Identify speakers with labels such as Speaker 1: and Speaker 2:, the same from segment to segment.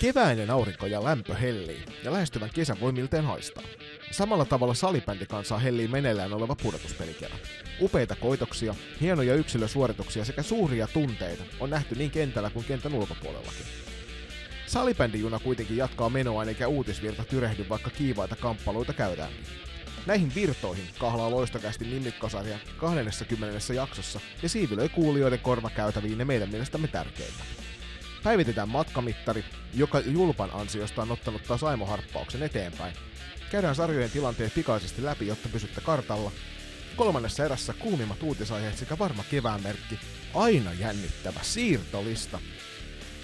Speaker 1: Keväinen aurinko ja lämpö hellii, ja lähestyvän kesän voi milteen haistaa. Samalla tavalla salibändi kansaa hellii meneillään oleva pudotuspelikevä. Upeita koitoksia, hienoja yksilösuorituksia sekä suuria tunteita on nähty niin kentällä kuin kentän ulkopuolellakin. Salibändijuna kuitenkin jatkaa menoa eikä uutisvirta tyrehdy vaikka kiivaita kamppailuita käydään. Näihin virtoihin kahlaa loistokästi nimikkosarja 20. jaksossa ja siivilöi kuulijoiden korvakäytäviin ne meidän mielestämme tärkeintä. Päivitetään matkamittari, joka Julpan ansiosta on ottanut taas aimoharppauksen eteenpäin. Käydään sarjojen tilanteet pikaisesti läpi, jotta pysytte kartalla. Kolmannessa erässä kuumimmat uutisaiheet sekä varma kevään merkki, aina jännittävä siirtolista.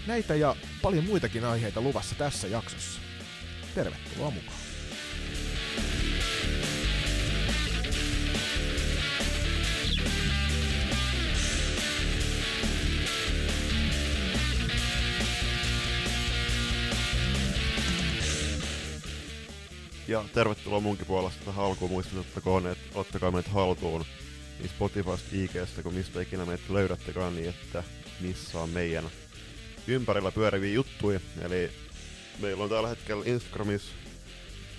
Speaker 1: Näitä ja paljon muitakin aiheita luvassa tässä jaksossa. Tervetuloa mukaan.
Speaker 2: Ja tervetuloa munkin puolesta tähän alkuun muistutettakoon, että ottakaa meitä haltuun niin Spotifysta, IGstä, kun mistä ikinä meitä löydättekään, niin että missä on meidän ympärillä pyöriviä juttuja. Eli meillä on tällä hetkellä Instagramissa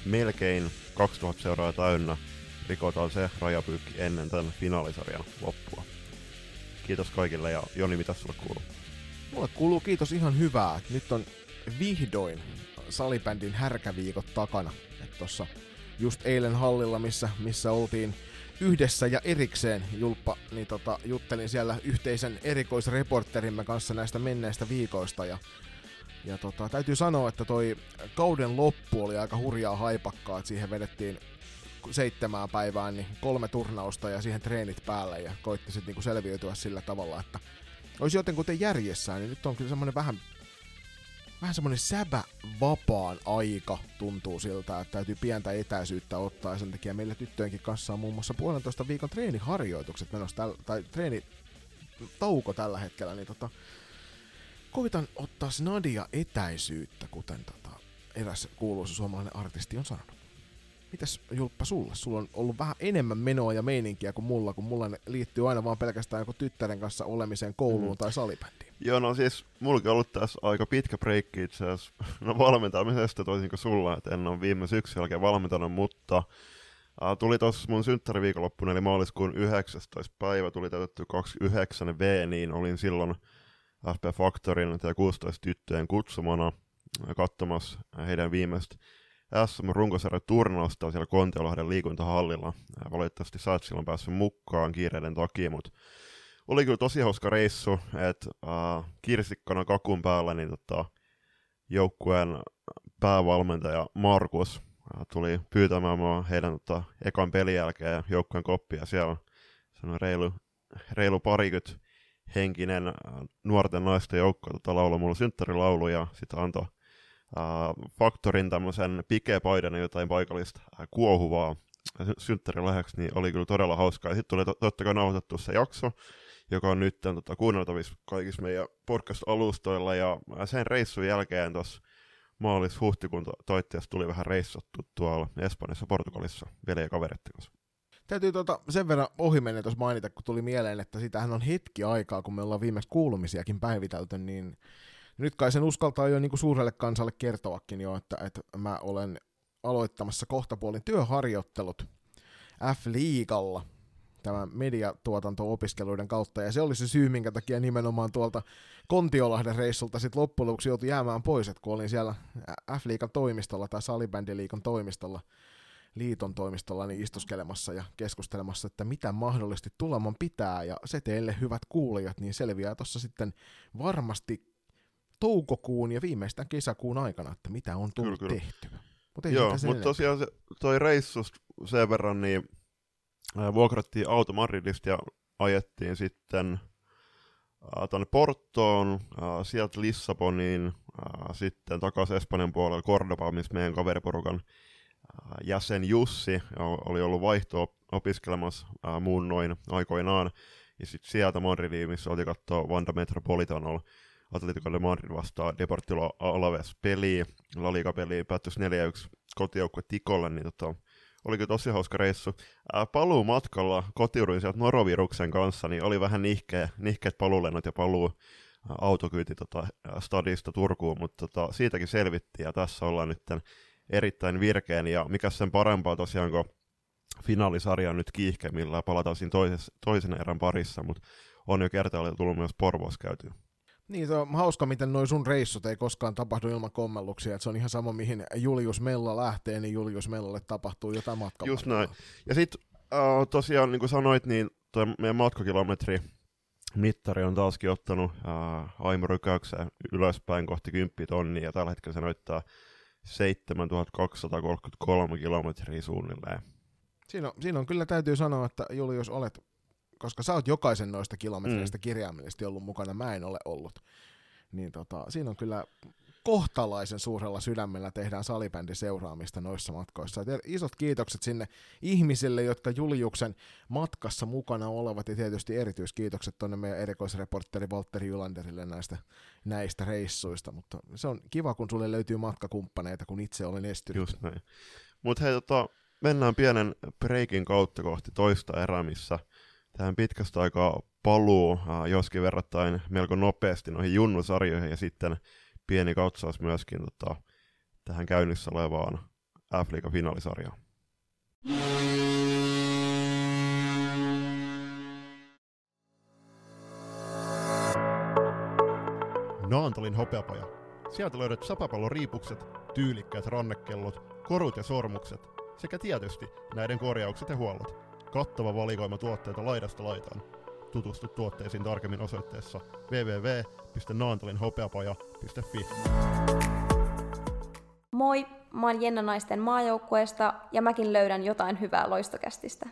Speaker 2: melkein 2000 seuraa täynnä. Rikotaan se rajapyykki ennen tämän finaalisarjan loppua. Kiitos kaikille ja Joni, mitä sulle kuuluu?
Speaker 1: Mulle kuuluu kiitos ihan hyvää. Nyt on vihdoin salibändin härkäviikot takana. Että tossa just eilen hallilla, missä, missä oltiin yhdessä ja erikseen. Julppa, niin tota, juttelin siellä yhteisen erikoisreporterimme kanssa näistä menneistä viikoista ja ja tota, täytyy sanoa, että toi kauden loppu oli aika hurjaa haipakkaa, että siihen vedettiin seitsemään päivään niin kolme turnausta ja siihen treenit päälle ja koitti sitten niinku selviytyä sillä tavalla, että olisi jotenkin järjessään, niin nyt on kyllä semmoinen vähän vähän semmonen säbä vapaan aika tuntuu siltä, että täytyy pientä etäisyyttä ottaa ja sen takia meillä tyttöjenkin kanssa on muun muassa puolentoista viikon treeniharjoitukset menossa, täl, tai treeni tauko tällä hetkellä, niin tota, koitan ottaa snadia etäisyyttä, kuten tota, eräs kuuluisa suomalainen artisti on sanonut. Mitäs Julppa sulle? Sulla on ollut vähän enemmän menoa ja meininkiä kuin mulla, kun mulla liittyy aina vaan pelkästään joku tyttären kanssa olemiseen kouluun mm. tai salibändiin.
Speaker 2: Joo, no siis mullakin ollut tässä aika pitkä breikki itse asiassa. No valmentamisesta toisin kuin sulla, että en ole viime syksyn jälkeen valmentanut, mutta Uh, tuli tuossa mun synttäriviikonloppuna, eli maaliskuun 19. päivä, tuli täytetty 29 V, niin olin silloin FP Factorin ja 16 tyttöjen kutsumana katsomassa heidän viimeistä SM runkosarjan turnausta siellä Kontiolahden liikuntahallilla. Valitettavasti sä et silloin päässyt mukaan kiireiden takia, mutta oli kyllä tosi hauska reissu, että uh, kirsikkana kakun päällä niin tota, joukkueen päävalmentaja Markus uh, tuli pyytämään mua heidän tota, ekan pelin jälkeen joukkueen koppia. Siellä on reilu, reilu parikymmentä henkinen uh, nuorten naisten joukko tota, lauloi mulle synttärilaulu ja sitten antoi uh, Faktorin tämmöisen pikepaidan jotain paikallista uh, kuohuvaa synttärilahjaksi, niin oli kyllä todella hauskaa. Ja sitten tuli to- totta kai nauhoitettu se jakso, joka on nyt tota, kuunneltavissa kaikissa meidän podcast-alustoilla. Ja sen reissun jälkeen tuossa maalis-huhtikuun to- toitteessa tuli vähän reissattu tuolla Espanjassa Portugalissa veljen kaveritten kanssa.
Speaker 1: Täytyy tuota sen verran ohi mennä tuossa mainita, kun tuli mieleen, että sitähän on hetki aikaa, kun me ollaan viimeksi kuulumisiakin päivitelty, niin nyt kai sen uskaltaa jo niin kuin suurelle kansalle kertoakin jo, että, että mä olen aloittamassa kohtapuolin työharjoittelut F-liigalla tämän mediatuotanto-opiskeluiden kautta, ja se oli se syy, minkä takia nimenomaan tuolta Kontiolahden reissulta sitten loppujen lopuksi joutui jäämään pois, että kun olin siellä F-liikan toimistolla tai Salibändiliikan toimistolla, liiton toimistolla niin istuskelemassa ja keskustelemassa, että mitä mahdollisesti tuleman pitää, ja se teille hyvät kuulijat, niin selviää tuossa sitten varmasti toukokuun ja viimeistään kesäkuun aikana, että mitä on tullut kyllä, kyllä. tehtyä.
Speaker 2: Mut Joo, mutta tosiaan se, toi reissu sen verran, niin vuokrattiin auto Madridista ja ajettiin sitten tuonne Portoon, sieltä Lissaboniin, sitten takaisin Espanjan puolelle Cordobaan, missä meidän kaveriporukan jäsen Jussi oli ollut vaihto opiskelemassa muun noin aikoinaan. Ja sitten sieltä Madridiin, missä oltiin katsoa Vanda Metropolitanol Atletico de Madrid vastaan Deportivo Alaves peli, La Liga peli päättyisi 4-1 kotijoukkue Tikolle, niin tota, oli kyllä tosi hauska reissu. Ää, paluu matkalla kotiuduin sieltä noroviruksen kanssa, niin oli vähän nihkeä, nihkeät paluulennot ja paluu autokyyti tota, stadista Turkuun, mutta tota, siitäkin selvittiin ja tässä ollaan nyt erittäin virkeen ja mikä sen parempaa tosiaan, kun finaalisarja on nyt kiihkemillä ja palataan siinä toisessa, toisen erän parissa, mutta on jo kertaalleen tullut myös Porvoos käytyä.
Speaker 1: Niin, se on hauska, miten noin sun reissut ei koskaan tapahdu ilman kommelluksia. Että se on ihan sama, mihin Julius Mella lähtee, niin Julius Mellalle tapahtuu jotain matkaa.
Speaker 2: Just näin. Ja sitten uh, tosiaan, niin kuin sanoit, niin toi meidän matkakilometri mittari on taaskin ottanut uh, aimorykäykseen ylöspäin kohti 10 tonnia, ja tällä hetkellä se näyttää 7233 kilometriä suunnilleen.
Speaker 1: Siinä on, siinä on kyllä täytyy sanoa, että Julius olet koska sä oot jokaisen noista kilometreistä mm. kirjaimellisesti ollut mukana, mä en ole ollut. Niin tota, siinä on kyllä kohtalaisen suurella sydämellä tehdään salibändin seuraamista noissa matkoissa. Et isot kiitokset sinne ihmisille, jotka Juliuksen matkassa mukana olevat, ja tietysti erityiskiitokset tuonne meidän erikoisreportteri Valtteri Ylanderille näistä, näistä reissuista, mutta se on kiva, kun sulle löytyy matkakumppaneita, kun itse olen estynyt.
Speaker 2: Just näin. Mutta hei, tota, mennään pienen breikin kautta kohti toista erää, missä tähän pitkästä aikaa paluu, joskin verrattain melko nopeasti noihin junnusarjoihin ja sitten pieni katsaus myöskin tota, tähän käynnissä olevaan F-liigan finaalisarjaan.
Speaker 3: Naantalin hopeapaja. Sieltä löydät sapapallon riipukset, tyylikkäät rannekellot, korut ja sormukset sekä tietysti näiden korjaukset ja huollot kattava valikoima tuotteita laidasta laitaan. Tutustu tuotteisiin tarkemmin osoitteessa www.naantalinhopeapaja.fi.
Speaker 4: Moi, mä oon Jenna Naisten maajoukkueesta ja mäkin löydän jotain hyvää loistokästistä.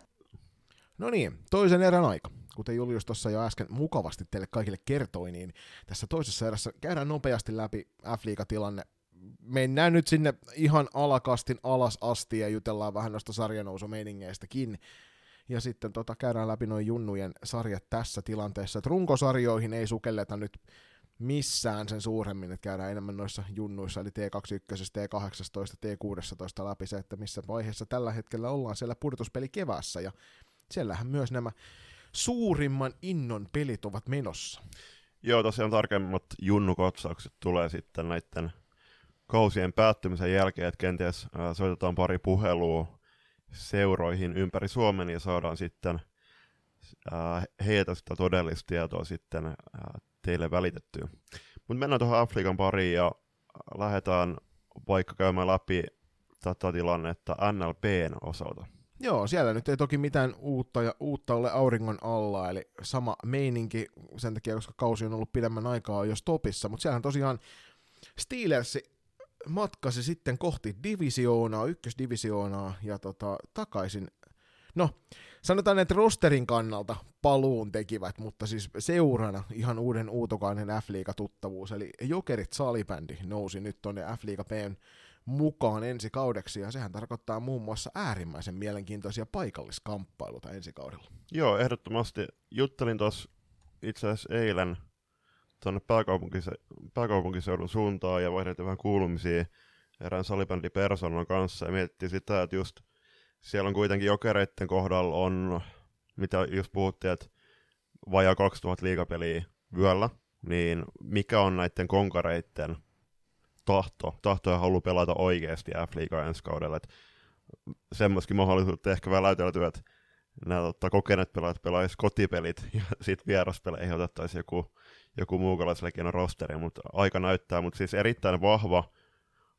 Speaker 1: No niin, toisen erän aika. Kuten Julius tuossa jo äsken mukavasti teille kaikille kertoi, niin tässä toisessa erässä käydään nopeasti läpi F-liigatilanne. Mennään nyt sinne ihan alakastin alas asti ja jutellaan vähän noista sarjanousumeiningeistäkin ja sitten tota, käydään läpi noin junnujen sarjat tässä tilanteessa. Et runkosarjoihin ei sukelleta nyt missään sen suuremmin, että käydään enemmän noissa junnuissa, eli T21, T18, T16 läpi se, että missä vaiheessa tällä hetkellä ollaan siellä pudotuspeli kevässä, ja siellähän myös nämä suurimman innon pelit ovat menossa.
Speaker 2: Joo, tosiaan tarkemmat junnukotsaukset tulee sitten näiden kausien päättymisen jälkeen, että kenties soitetaan pari puhelua seuroihin ympäri Suomen ja saadaan sitten äh, heiltä sitä todellista tietoa sitten äh, teille välitettyä. Mutta mennään tuohon Afrikan pariin ja lähdetään vaikka käymään läpi tätä tilannetta NLPn osalta.
Speaker 1: Joo, siellä nyt ei toki mitään uutta, ja uutta ole auringon alla, eli sama meininki sen takia, koska kausi on ollut pidemmän aikaa jo stopissa, mutta siellähän tosiaan Steelersi matkasi sitten kohti divisioonaa, ykkösdivisioonaa ja tota, takaisin. No, sanotaan, että rosterin kannalta paluun tekivät, mutta siis seurana ihan uuden uutokainen f tuttavuus eli Jokerit salibändi nousi nyt tuonne F-liiga mukaan ensi kaudeksi, ja sehän tarkoittaa muun muassa äärimmäisen mielenkiintoisia paikalliskamppailuita ensi kaudella.
Speaker 2: Joo, ehdottomasti. Juttelin tuossa itse asiassa eilen tuonne pääkaupunkise- pääkaupunkiseudun suuntaan ja vaihdettiin vähän kuulumisia erään salibändi persoonan kanssa ja mietittiin sitä, että just siellä on kuitenkin jokereiden kohdalla on, mitä just puhuttiin, että vajaa 2000 liigapeliä vyöllä, niin mikä on näiden konkareiden tahto, tahto ja halu pelata oikeasti F-liigaa ensi kaudella, semmoiskin mahdollisuutta ehkä väläytelty, että nämä totta, kokeneet pelaajat pelaisivat kotipelit ja sitten vieraspeleihin otettaisiin joku joku muukalaislegion rosteri, mutta aika näyttää, mutta siis erittäin vahva,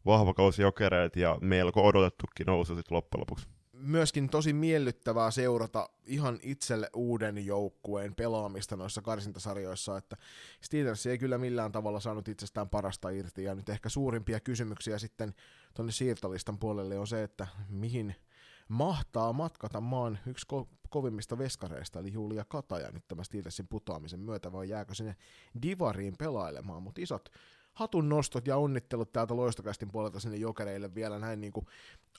Speaker 2: vahva kausi jokereet ja melko odotettukin nousu sitten loppujen lopuksi.
Speaker 1: Myöskin tosi miellyttävää seurata ihan itselle uuden joukkueen pelaamista noissa karsintasarjoissa, että Steelers ei kyllä millään tavalla saanut itsestään parasta irti, ja nyt ehkä suurimpia kysymyksiä sitten tuonne siirtolistan puolelle on se, että mihin mahtaa matkata maan yksi ko- kovimmista veskareista, eli Julia Kataja nyt tämä Steelersin putoamisen myötä, vai jääkö sinne Divariin pelailemaan, mutta isot hatun nostot ja onnittelut täältä loistokästin puolelta sinne jokereille vielä näin niin kuin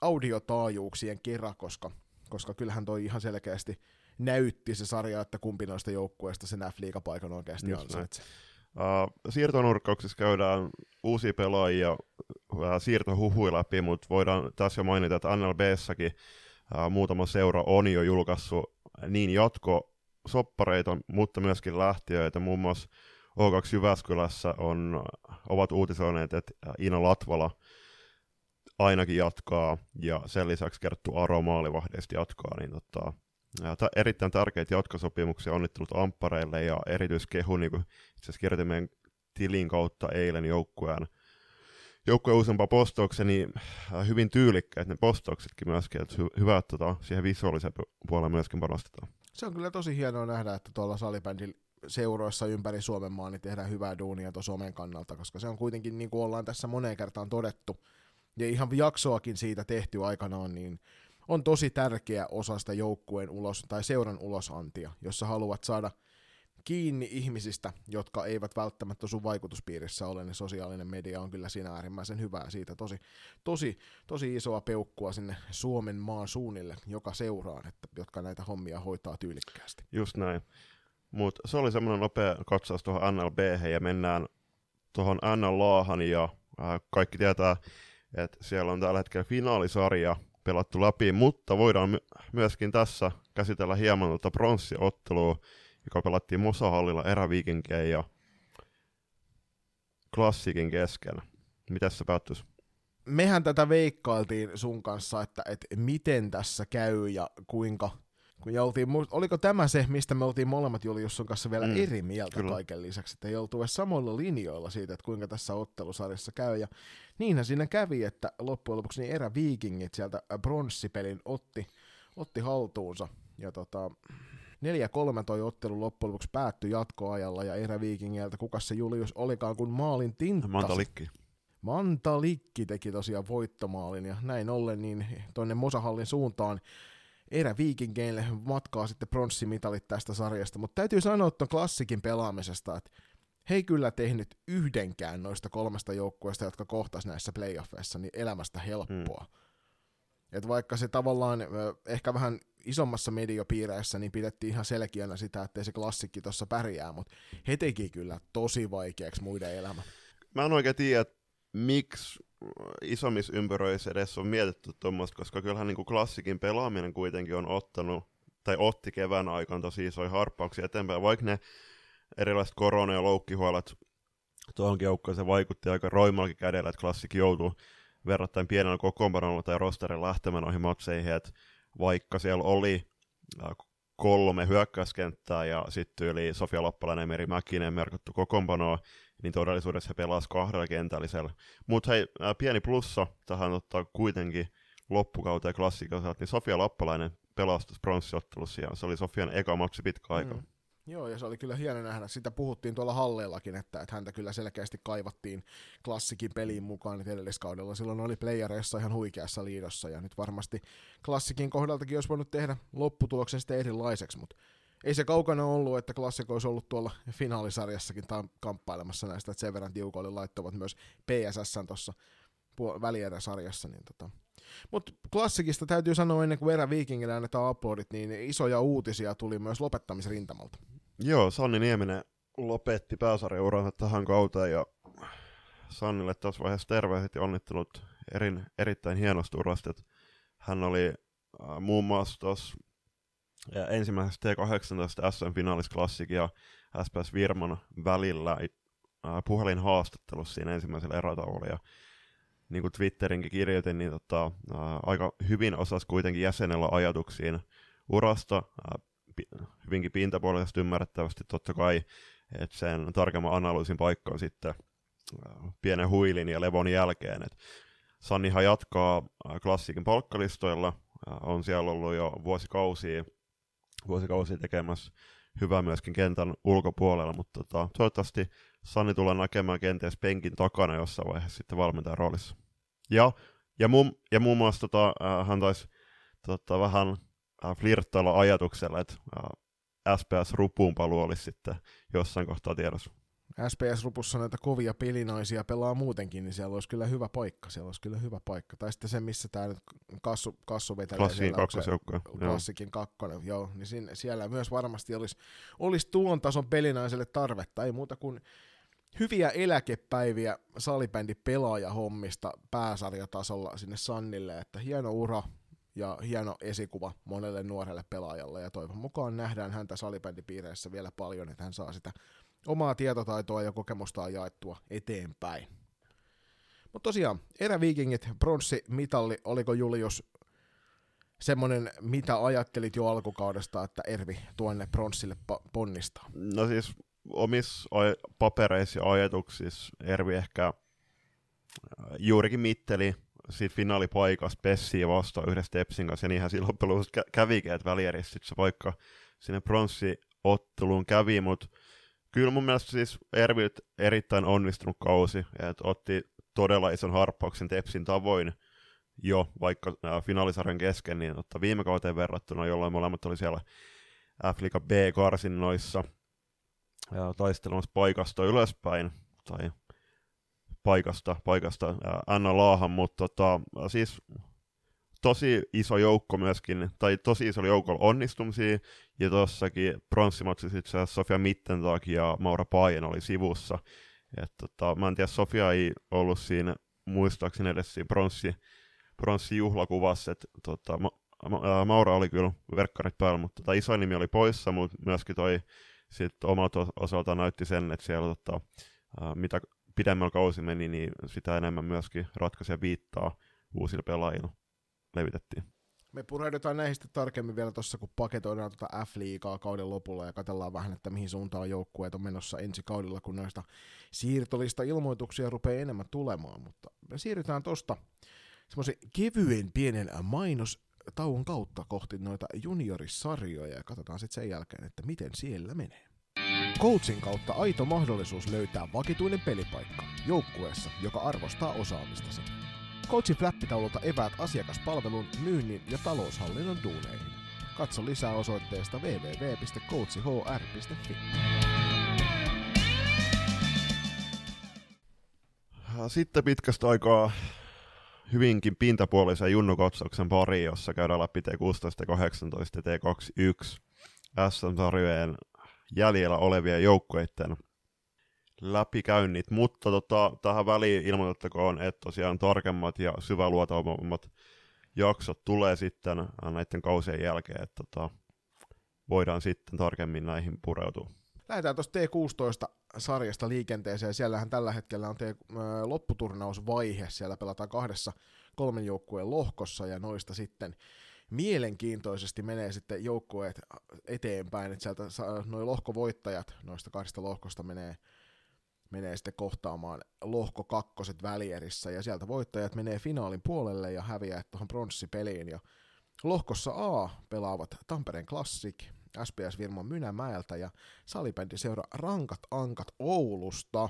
Speaker 1: audiotaajuuksien kerran, koska, koska kyllähän toi ihan selkeästi näytti se sarja, että kumpi noista joukkueista sen F-liigapaikan oikeasti ansaitsee.
Speaker 2: Uh, siirtonurkkauksessa käydään uusia pelaajia, siirtohuhui läpi, mutta voidaan tässä jo mainita, että NLBssäkin muutama seura on jo julkaissut niin jatko soppareita, mutta myöskin lähtiöitä. Muun muassa O2 Jyväskylässä on, ovat uutisoineet, että Ina Latvala ainakin jatkaa, ja sen lisäksi kerrottu Aro Maalivahdeista jatkaa, niin tota, ja erittäin tärkeitä jatkosopimuksia onnittelut Amppareille, ja erityiskehu, niin kuin itse asiassa meidän tilin kautta eilen joukkueen joukkueen useampaa postauksia, niin äh, hyvin tyylikkäät ne postauksetkin myöskin, että hy- hyvä, että tota, siihen visuaaliseen puoleen myöskin panostetaan.
Speaker 1: Se on kyllä tosi hienoa nähdä, että tuolla salibändin seuroissa ympäri Suomen maa niin tehdään hyvää duunia tuossa somen kannalta, koska se on kuitenkin, niin kuin ollaan tässä moneen kertaan todettu, ja ihan jaksoakin siitä tehty aikanaan, niin on tosi tärkeä osa sitä joukkueen ulos, tai seuran ulosantia, jossa haluat saada – kiinni ihmisistä, jotka eivät välttämättä sun vaikutuspiirissä ole, niin sosiaalinen media on kyllä siinä äärimmäisen hyvää. Siitä tosi, tosi, tosi isoa peukkua sinne Suomen maan suunnille, joka seuraan, että, jotka näitä hommia hoitaa tyylikkäästi.
Speaker 2: Just näin. Mutta se oli semmoinen nopea katsaus tuohon NLB, ja mennään tuohon NLAhan, ja äh, kaikki tietää, että siellä on tällä hetkellä finaalisarja pelattu läpi, mutta voidaan my- myöskin tässä käsitellä hieman tuota pronssiottelua, joka pelattiin Mosahallilla eräviikinkeen ja klassikin kesken. Miten se päättyisi?
Speaker 1: Mehän tätä veikkailtiin sun kanssa, että, että miten tässä käy ja kuinka, kun ja oltiin, oliko tämä se, mistä me oltiin molemmat Juliusson kanssa vielä mm, eri mieltä kyllä. kaiken lisäksi, että ei oltu edes samoilla linjoilla siitä, että kuinka tässä ottelusarjassa käy, ja niinhän siinä kävi, että loppujen lopuksi niin eräviikingit sieltä bronssipelin otti, otti haltuunsa, ja tota, 4-3 toi ottelu loppujen lopuksi päättyi jatkoajalla ja eräviikingiltä, kuka se Julius olikaan, kun maalin tinttasi.
Speaker 2: Mantalikki.
Speaker 1: Mantalikki teki tosiaan voittomaalin ja näin ollen niin tonne Mosahallin suuntaan eräviikingeille matkaa sitten pronssimitalit tästä sarjasta, mutta täytyy sanoa tuon klassikin pelaamisesta, että he ei kyllä tehnyt yhdenkään noista kolmesta joukkueesta, jotka kohtas näissä playoffeissa, niin elämästä helppoa. Mm. Et vaikka se tavallaan ehkä vähän isommassa mediopiireissä niin pidettiin ihan selkeänä sitä, että se klassikki tuossa pärjää, mutta he teki kyllä tosi vaikeaksi muiden elämä.
Speaker 2: Mä en oikein tiedä, miksi isommissa ympyröissä edes on mietitty tuommoista, koska kyllähän niin kuin klassikin pelaaminen kuitenkin on ottanut, tai otti kevään aikana tosi isoja harppauksia eteenpäin, vaikka ne erilaiset korona- ja loukkihuolet tuohonkin joukkoon se vaikutti aika roimallakin kädellä, että klassikin joutuu verrattain pienellä kokoonpanolla tai rosterin lähtemään noihin matseihin, että vaikka siellä oli äh, kolme hyökkäyskenttää ja sitten yli Sofia Lappalainen ja Meri Mäkinen merkittu kokoonpanoa, niin todellisuudessa he pelasivat kahdella kentällisellä. Mutta hei, äh, pieni plussa tähän ottaa kuitenkin loppukauteen klassikosat, niin Sofia Lappalainen pelastus pronssiottelussa ja se oli Sofian eka matsi pitkä aika. Mm.
Speaker 1: Joo, ja se oli kyllä hieno nähdä. Sitä puhuttiin tuolla halleillakin, että, että häntä kyllä selkeästi kaivattiin klassikin peliin mukaan edelliskaudella. Silloin oli playereissa ihan huikeassa liidossa, ja nyt varmasti klassikin kohdaltakin olisi voinut tehdä lopputuloksen sitten erilaiseksi, mutta ei se kaukana ollut, että klassiko olisi ollut tuolla finaalisarjassakin ta- kamppailemassa näistä, että sen verran tiukoille laittoivat myös PSSn tuossa välieräsarjassa, niin tota, mutta klassikista täytyy sanoa ennen kuin Erä Vikingille annetaan aplodit, niin isoja uutisia tuli myös lopettamisrintamalta.
Speaker 2: Joo, Sanni Nieminen lopetti pääsarjauransa tähän kauteen ja Sannille tässä vaiheessa terveiset ja onnittelut erin, erittäin hienosta urasta. Hän oli äh, muun muassa tuossa ensimmäisessä T18 SM-finaalis ja SPS Virman välillä äh, puhelinhaastattelussa siinä ensimmäisellä erätauolla. Niin kuin Twitterinkin kirjoitin, niin tota, ää, aika hyvin osas kuitenkin jäsenellä ajatuksiin urasta, ää, pi, hyvinkin pintapuolisesti ymmärrettävästi totta kai, että sen tarkemman analyysin paikka on sitten ää, pienen huilin ja levon jälkeen. Et Sannihan jatkaa ää, klassikin palkkalistoilla, ää, on siellä ollut jo vuosikausia, vuosikausia tekemässä hyvää myöskin kentän ulkopuolella, mutta tota, toivottavasti Sanni tullaan näkemään kenties penkin takana jossain vaiheessa sitten valmentajan roolissa. Ja, ja, muun, ja muun muassa tota, äh, hän taisi tota, vähän äh, flirttailla ajatuksella, että äh, SPS-rupuun paluu olisi sitten jossain kohtaa tiedossa.
Speaker 1: SPS-rupussa näitä kovia pelinaisia pelaa muutenkin, niin siellä olisi kyllä hyvä paikka. Siellä olisi kyllä hyvä paikka. Tai sitten se, missä tämä nyt kassu, kassu vetelee.
Speaker 2: Klassikin kakkosjoukkoja.
Speaker 1: Klassikin kakkonen, joo. Niin siinä, siellä myös varmasti olisi, olisi tuon tason pelinaiselle tarvetta. Ei muuta kuin hyviä eläkepäiviä salibändi pelaajahommista pääsarjatasolla sinne Sannille, että hieno ura ja hieno esikuva monelle nuorelle pelaajalle ja toivon mukaan nähdään häntä salibändipiireissä vielä paljon, että hän saa sitä omaa tietotaitoa ja kokemusta jaettua eteenpäin. Mutta tosiaan, eräviikingit, pronssimitalli, oliko Julius semmoinen, mitä ajattelit jo alkukaudesta, että Ervi tuonne pronssille ponnistaa?
Speaker 2: No siis omissa papereissa ja ajatuksissa Ervi ehkä äh, juurikin mitteli siitä finaalipaikassa Pessiä vastaan yhdessä Tepsin kanssa, ja niinhän silloin loppujen kä- kävikin, että välierissä se vaikka sinne pronssiotteluun kävi, mutta kyllä mun mielestä siis Erviltä erittäin onnistunut kausi, että otti todella ison harppauksen Tepsin tavoin jo vaikka äh, finaalisarjan kesken, niin ottaa viime kauteen verrattuna, jolloin molemmat oli siellä F-liiga B-karsinnoissa taistelemassa paikasta ylöspäin, tai paikasta, paikasta Anna Laahan, mutta tota, siis tosi iso joukko myöskin, tai tosi iso joukko onnistumisia, ja tuossakin pronssimatsissa itse asiassa Sofia Mittentag ja Maura Paajen oli sivussa. Et tota, mä en tiedä, Sofia ei ollut siinä muistaakseni edes siinä pronssi, pronssijuhlakuvassa, että tota, Ma- Ma- Maura oli kyllä verkkarit päällä, mutta tota, iso nimi oli poissa, mutta myöskin toi sit omalta osaltaan näytti sen, että siellä tota, mitä pidemmällä kausi meni, niin sitä enemmän myöskin ratkaisija viittaa uusilla pelaajilla levitettiin.
Speaker 1: Me pureudutaan näihin sitten tarkemmin vielä tuossa, kun paketoidaan tuota F-liigaa kauden lopulla ja katsellaan vähän, että mihin suuntaan joukkueet on menossa ensi kaudella, kun noista siirtolista ilmoituksia rupeaa enemmän tulemaan. Mutta me siirrytään tuosta semmoisen kevyen pienen mainos tauon kautta kohti noita juniorisarjoja ja katsotaan sitten sen jälkeen, että miten siellä menee. Coachin kautta aito mahdollisuus löytää vakituinen pelipaikka joukkueessa, joka arvostaa osaamistasi. Coachin flappitaululta eväät asiakaspalvelun, myynnin ja taloushallinnon duuneihin. Katso lisää osoitteesta www.coachihr.fi.
Speaker 2: Sitten pitkästä aikaa hyvinkin pintapuolisen Junnu-katsauksen pari, jossa käydään läpi T16, T18 ja T21 SM-sarjojen jäljellä olevien joukkoiden läpikäynnit, mutta tota, tähän väliin ilmoitettakoon, että tosiaan tarkemmat ja syväluotavammat jaksot tulee sitten näiden kausien jälkeen, että tota, voidaan sitten tarkemmin näihin pureutua.
Speaker 1: Lähdetään tuosta T16-sarjasta liikenteeseen. Siellähän tällä hetkellä on T- lopputurnausvaihe. Siellä pelataan kahdessa kolmen joukkueen lohkossa ja noista sitten mielenkiintoisesti menee sitten joukkueet eteenpäin, että sieltä noin lohkovoittajat noista kahdesta lohkosta menee, menee sitten kohtaamaan lohko kakkoset välierissä, ja sieltä voittajat menee finaalin puolelle ja häviää tuohon pronssipeliin, ja lohkossa A pelaavat Tampereen Classic, SPS Virman Mynämäeltä ja salibändi seura Rankat Ankat Oulusta.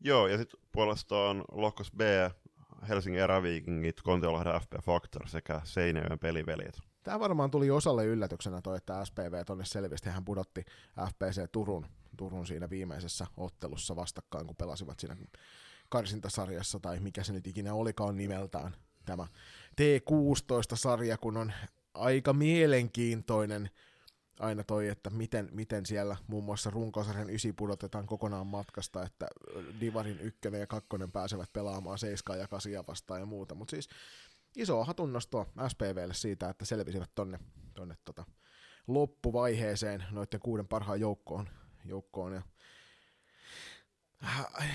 Speaker 2: Joo, ja sitten puolestaan lohkos B Helsingin eräviikingit, Kontiolahden FP Factor sekä Seinäjoen peliveljet.
Speaker 1: Tämä varmaan tuli osalle yllätyksenä toi, että SPV tonne selvästi hän pudotti FPC Turun, Turun siinä viimeisessä ottelussa vastakkain, kun pelasivat siinä karsintasarjassa, tai mikä se nyt ikinä olikaan nimeltään, tämä T16-sarja, kun on aika mielenkiintoinen aina toi, että miten, miten siellä muun muassa runkosarjan ysi pudotetaan kokonaan matkasta, että Divarin ykkönen ja kakkonen pääsevät pelaamaan seiskaa ja kasia vastaan ja muuta, mutta siis isoa hatunnostoa SPVlle siitä, että selvisivät tonne, tonne tota loppuvaiheeseen. Noiden kuuden parhaan joukkoon, joukkoon ja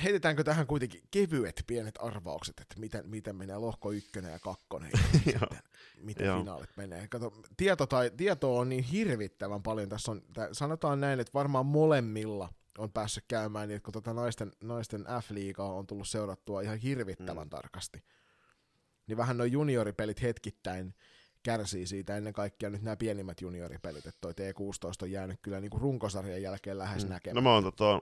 Speaker 1: heitetäänkö tähän kuitenkin kevyet pienet arvaukset, että miten, miten menee lohko ykkönen ja kakkonen ja miten, miten finaalit menee. Kato, tieto, tai, tieto on niin hirvittävän paljon. Tässä on, tää, sanotaan näin, että varmaan molemmilla on päässyt käymään, niin että kun tota naisten, naisten F-liigaa on tullut seurattua ihan hirvittävän mm. tarkasti, niin vähän noin junioripelit hetkittäin kärsii siitä ennen kaikkea nyt nämä pienimmät junioripelit, että toi T16 on jäänyt kyllä niin kuin runkosarjan jälkeen lähes mm. näkemään.
Speaker 2: No mä oon tota,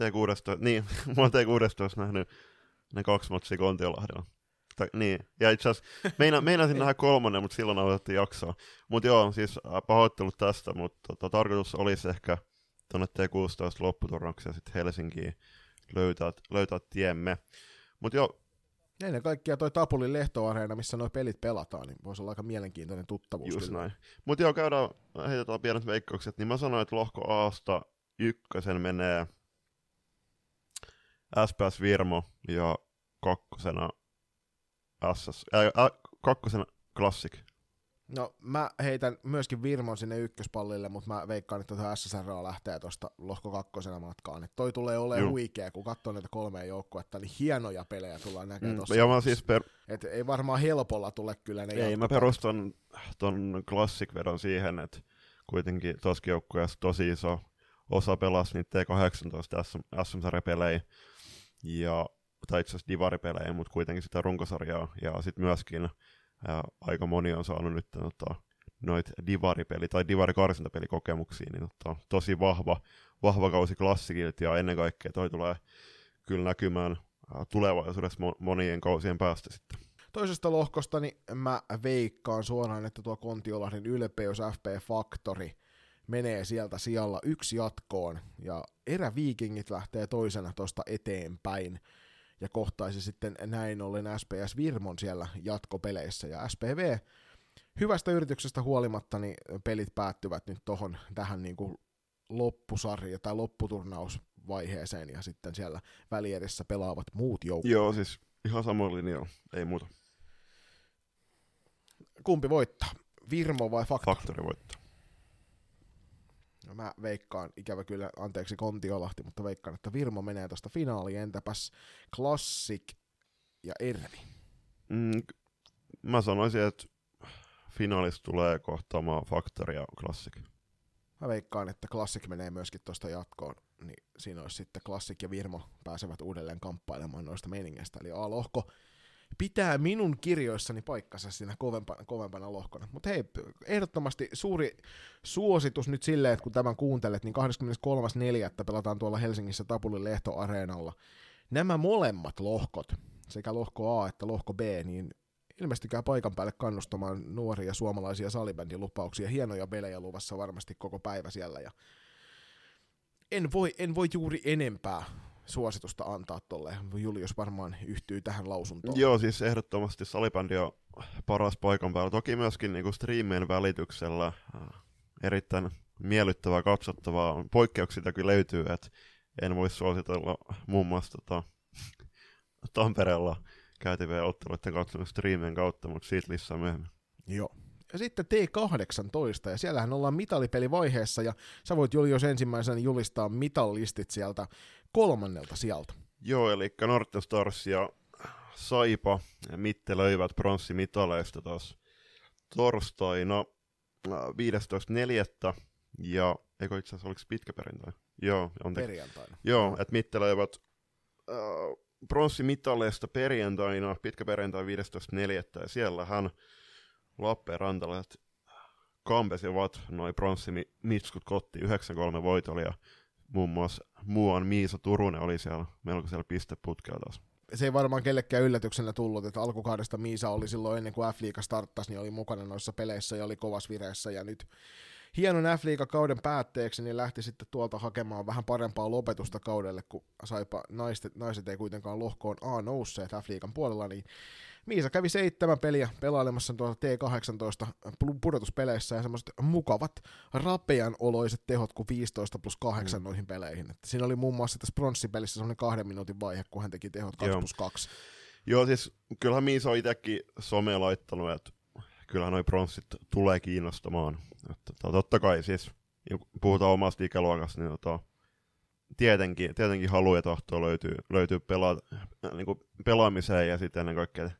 Speaker 2: T16, niin, mä oon T16 nähnyt ne kaksi matsia Kontiolahdella. Ta, niin, ja itse asiassa meina, meinasin nähdä kolmonen, mutta silloin aloitettiin jaksoa. Mutta joo, siis äh, pahoittelut tästä, mutta tota, tarkoitus olisi ehkä tuonne T16 lopputurnaukseen sitten Helsinkiin löytää, löytää tiemme. Mutta joo,
Speaker 1: Ennen kaikkea toi Tapulin lehtoareena, missä nuo pelit pelataan, niin voisi olla aika mielenkiintoinen tuttavuus.
Speaker 2: Just kyllä. näin. Mutta joo, käydään, heitetään pienet veikkaukset, niin mä sanoin, että lohko Aasta ykkösen menee SPS Virmo ja kakkosena SS, äh, äh, kakkosena Classic.
Speaker 1: No mä heitän myöskin Virmon sinne ykköspallille, mutta mä veikkaan, että tuota SSR lähtee tuosta lohko kakkosena matkaan. Et toi tulee olemaan huikea, kun katsoo näitä kolmea joukkuetta, niin hienoja pelejä tullaan näkemään mm, tuossa.
Speaker 2: Joo, mä siis per...
Speaker 1: Et ei varmaan helpolla tule kyllä ne
Speaker 2: Ei, mä perustan ton Classic-vedon siihen, että kuitenkin tuossa joukkueessa tosi iso osa pelasi niitä T18 SM-sarjapelejä, ja, tai itse asiassa divaripelejä, mutta kuitenkin sitä runkosarjaa, ja sitten myöskin ää, aika moni on saanut nyt tota, noita divaripeli- tai divarikarsintapelikokemuksia, niin tota, tosi vahva, vahva kausi klassikilta, ja ennen kaikkea toi tulee kyllä näkymään ää, tulevaisuudessa mo- monien kausien päästä sitten.
Speaker 1: Toisesta lohkosta niin mä veikkaan suoraan, että tuo Kontiolahden ylpeys FP Factory menee sieltä sijalla yksi jatkoon, ja eräviikingit lähtee toisena tuosta eteenpäin ja kohtaisi sitten näin ollen SPS Virmon siellä jatkopeleissä. Ja SPV hyvästä yrityksestä huolimatta niin pelit päättyvät nyt tohon, tähän niin kuin loppusarja tai lopputurnausvaiheeseen ja sitten siellä välierissä pelaavat muut joukkueet.
Speaker 2: Joo, siis ihan samoin linjalla, ei muuta.
Speaker 1: Kumpi voittaa? Virmo vai Faktori?
Speaker 2: Faktori voittaa.
Speaker 1: No mä veikkaan, ikävä kyllä, anteeksi Kontiolahti, mutta veikkaan, että Virmo menee tuosta finaaliin. Entäpäs Classic ja Ervi?
Speaker 2: Mm, mä sanoisin, että finaalista tulee kohtaamaan Factory ja Classic.
Speaker 1: Mä veikkaan, että Classic menee myöskin tuosta jatkoon, niin siinä olisi sitten Classic ja Virmo pääsevät uudelleen kamppailemaan noista meiningeistä. Eli A-lohko pitää minun kirjoissani paikkansa siinä kovempana, kovempana lohkona. Mutta hei, ehdottomasti suuri suositus nyt silleen, että kun tämän kuuntelet, niin 23.4. pelataan tuolla Helsingissä Tapulin Lehto-areenalla. Nämä molemmat lohkot, sekä lohko A että lohko B, niin ilmestykää paikan päälle kannustamaan nuoria suomalaisia salibändin lupauksia. Hienoja pelejä luvassa varmasti koko päivä siellä. Ja en voi, en voi juuri enempää suositusta antaa tolle. Julius varmaan yhtyy tähän lausuntoon.
Speaker 2: Joo, siis ehdottomasti salibändi on paras paikan päällä. Toki myöskin niinku striimien välityksellä äh, erittäin miellyttävää katsottavaa. Poikkeuksia kyllä löytyy, että en voi suositella muun muassa tota, Tampereella käytäviä otteluiden katsomista striimien kautta, mutta siitä lisää myöhemmin.
Speaker 1: Joo. Ja sitten T18, ja siellähän ollaan mitalipelivaiheessa, ja sä voit Julius ensimmäisenä julistaa mitallistit sieltä kolmannelta sieltä.
Speaker 2: Joo, eli Norte Stars ja Saipa ja Mitte löivät pronssimitaleista taas torstaina 15.4. Äh, ja eikö itse asiassa oliko pitkä perjantai? Joo,
Speaker 1: on te- Perjantaina.
Speaker 2: Joo, että Mitte löivät äh, pronssimitaleista perjantaina, pitkä perjantai 15.4. ja siellähän Lappeenrantalaiset kampesivat noin pronssimitskut kotiin 9-3 voitolla ja muun muassa muuan Miisa Turunen oli siellä melkoisella pisteputkella taas.
Speaker 1: Se ei varmaan kellekään yllätyksenä tullut, että alkukaudesta Miisa oli silloin ennen kuin F-liiga starttasi, niin oli mukana noissa peleissä ja oli kovas vireessä ja nyt hienon f kauden päätteeksi, niin lähti sitten tuolta hakemaan vähän parempaa lopetusta kaudelle, kun saipa naiset, naiset ei kuitenkaan lohkoon A nousseet f puolella, niin Miisa kävi seitsemän peliä pelailemassa tuota T18 pudotuspeleissä ja semmoiset mukavat rapean oloiset tehot kuin 15 plus 8 mm. noihin peleihin. Et siinä oli muun muassa tässä pronssipelissä semmoinen kahden minuutin vaihe, kun hän teki tehot 2 Joo. plus 2.
Speaker 2: Joo, siis kyllähän Miisa on itsekin somea laittanut, että kyllähän noi pronssit tulee kiinnostamaan. Että, totta kai siis, puhutaan omasta ikäluokasta, niin tota, tietenkin, tietenkin halu ja tahtoa löytyy, löytyy pela, niin pelaamiseen ja sitten ennen kaikkea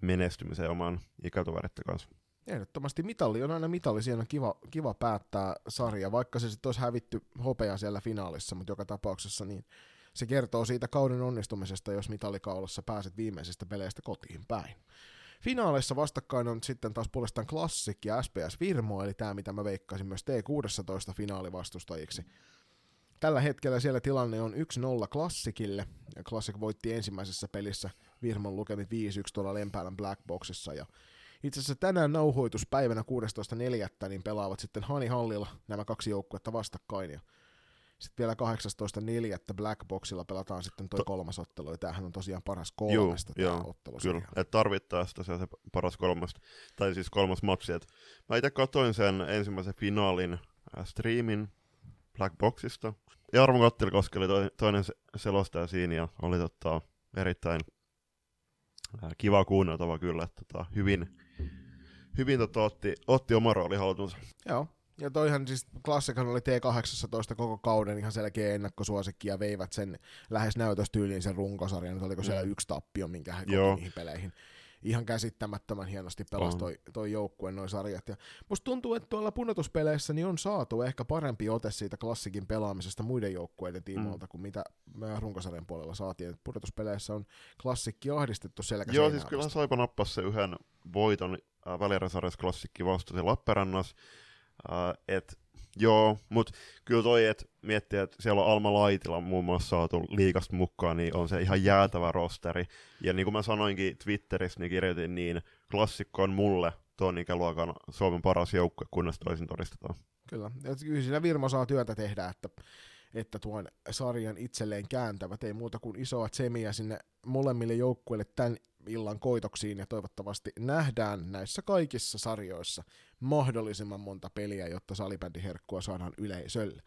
Speaker 2: menestymiseen oman ikätoveritten kanssa.
Speaker 1: Ehdottomasti mitalli on aina mitalli, siinä on kiva, kiva päättää sarja, vaikka se sitten olisi hävitty hopea siellä finaalissa, mutta joka tapauksessa niin se kertoo siitä kauden onnistumisesta, jos mitallikaulassa pääset viimeisistä peleistä kotiin päin. Finaaleissa vastakkain on sitten taas puolestaan Classic ja SPS Virmo, eli tämä mitä mä veikkaisin myös T16 finaalivastustajiksi. Tällä hetkellä siellä tilanne on 1-0 Klassikille, ja Classic voitti ensimmäisessä pelissä Virmon lukemit 5-1 tuolla Lempäälän Blackboxissa, ja itse asiassa tänään nauhoituspäivänä 16.4. niin pelaavat sitten Hani Hallilla nämä kaksi joukkuetta vastakkain, ja sitten vielä 18.4. Blackboxilla pelataan sitten toi to- kolmas ottelu, ja tämähän on tosiaan paras kolmesta
Speaker 2: Juu, joo, ottelu. Kyllä, että tarvittaessa tosiaan se paras kolmas, tai siis kolmas matsi. Et mä itse katsoin sen ensimmäisen finaalin äh, streamin Blackboxista. Jarmo Kattilkoski oli toinen selostaja siinä, ja oli tota, erittäin kiva kuunneltava kyllä, että tota, hyvin, hyvin tota, otti, otti oma rooli haltuunsa.
Speaker 1: Joo. Ja toihan siis klassikan oli T18 koko kauden ihan selkeä ennakkosuosikki ja veivät sen lähes näytöstyyliin sen runkosarjan. Nyt oliko siellä
Speaker 2: Mm.
Speaker 1: yksi tappio, minkä he niihin peleihin. Ihan käsittämättömän hienosti pelasi toi, toi joukkue noin sarjat. Ja musta tuntuu, että tuolla pudotuspeleissä niin on saatu ehkä parempi ote siitä klassikin pelaamisesta muiden joukkueiden tiimoilta, kuin mitä me runkosarjan puolella saatiin. Et pudotuspeleissä on klassikki ahdistettu selkä
Speaker 2: Joo, siis kyllä. Saipa nappasi se yhden voiton äh, välieräsarjassa klassikki vastasi Lappeenrannassa. Äh, et, joo, mutta kyllä toi, että miettii, että siellä on Alma Laitila muun muassa saatu liikasta mukaan, niin on se ihan jäätävä rosteri. Ja niin kuin mä sanoinkin Twitterissä, niin kirjoitin niin, klassikko on mulle tuon ikäluokan Suomen paras joukkue, kunnes toisin todistetaan.
Speaker 1: Kyllä. Ja kyllä siinä Virmo saa työtä tehdä, että, että tuon sarjan itselleen kääntävät. Ei muuta kuin isoa tsemiä sinne molemmille joukkueille tämän illan koitoksiin ja toivottavasti nähdään näissä kaikissa sarjoissa mahdollisimman monta peliä, jotta salibändiherkkua saadaan yleisölle.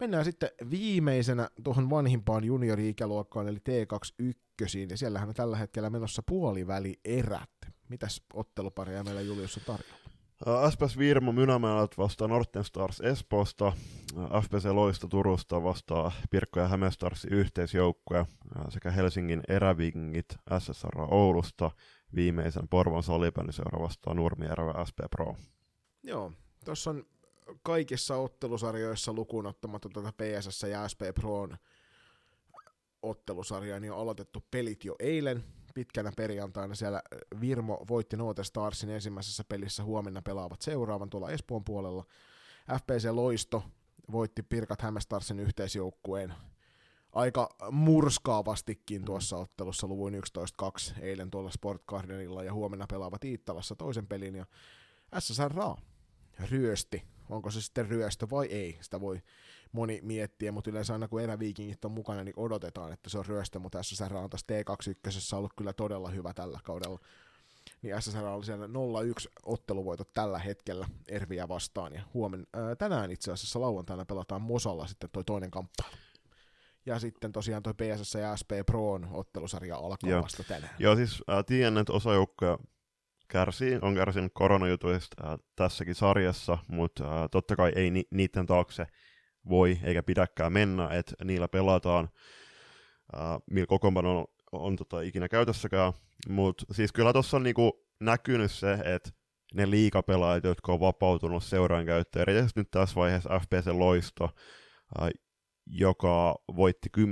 Speaker 1: Mennään sitten viimeisenä tuohon vanhimpaan juniori-ikäluokkaan, eli T21, ja siellähän on tällä hetkellä menossa puoliväli erät. Mitäs otteluparia meillä Julius on tarjolla?
Speaker 2: Äh, SPS Virmo Mynämäeltä vastaa Norten Stars Espoosta, äh, FPC Loista Turusta vastaa Pirkko ja Hämestars yhteisjoukkue äh, sekä Helsingin erävingit SSR Oulusta. Viimeisen Porvon salibändiseura vastaa Nurmijärven SP Pro.
Speaker 1: Joo, tuossa on kaikissa ottelusarjoissa lukuun ottamatta tuota PSS ja SP Proon ottelusarjaa, niin on aloitettu pelit jo eilen pitkänä perjantaina. Siellä Virmo voitti Note Starsin ensimmäisessä pelissä, huomenna pelaavat seuraavan tuolla Espoon puolella. FPC Loisto voitti Pirkat Hämestarsin yhteisjoukkueen aika murskaavastikin tuossa ottelussa luvuin 11-2 eilen tuolla Sport Gardenilla ja huomenna pelaavat Iittalassa toisen pelin ja SSR ryösti. Onko se sitten ryöstö vai ei? Sitä voi moni miettiä, mutta yleensä aina kun eräviikingit on mukana, niin odotetaan, että se on ryöstö, mutta SSR on taas T21 ollut kyllä todella hyvä tällä kaudella. Niin SSR oli siellä 0-1 otteluvoitot tällä hetkellä Erviä vastaan, ja huomen, ää, tänään itse asiassa lauantaina pelataan Mosalla sitten toi toinen kamppailu. Ja sitten tosiaan toi PSS ja SP Proon ottelusarja alkaa
Speaker 2: Joo.
Speaker 1: vasta tänään.
Speaker 2: Joo, siis äh, tiedän, että osa joukkoja kärsii, on kärsinyt koronajutuista äh, tässäkin sarjassa, mutta äh, totta kai ei ni- niiden taakse voi eikä pidäkään mennä, että niillä pelataan, äh, millä kokoonpano on, on tota, ikinä käytössäkään, mutta siis kyllä tuossa on niinku näkynyt se, että ne liikapelaajat, jotka on vapautunut seuraan käyttöön, erityisesti nyt tässä vaiheessa FPC Loisto, äh, joka voitti 10-2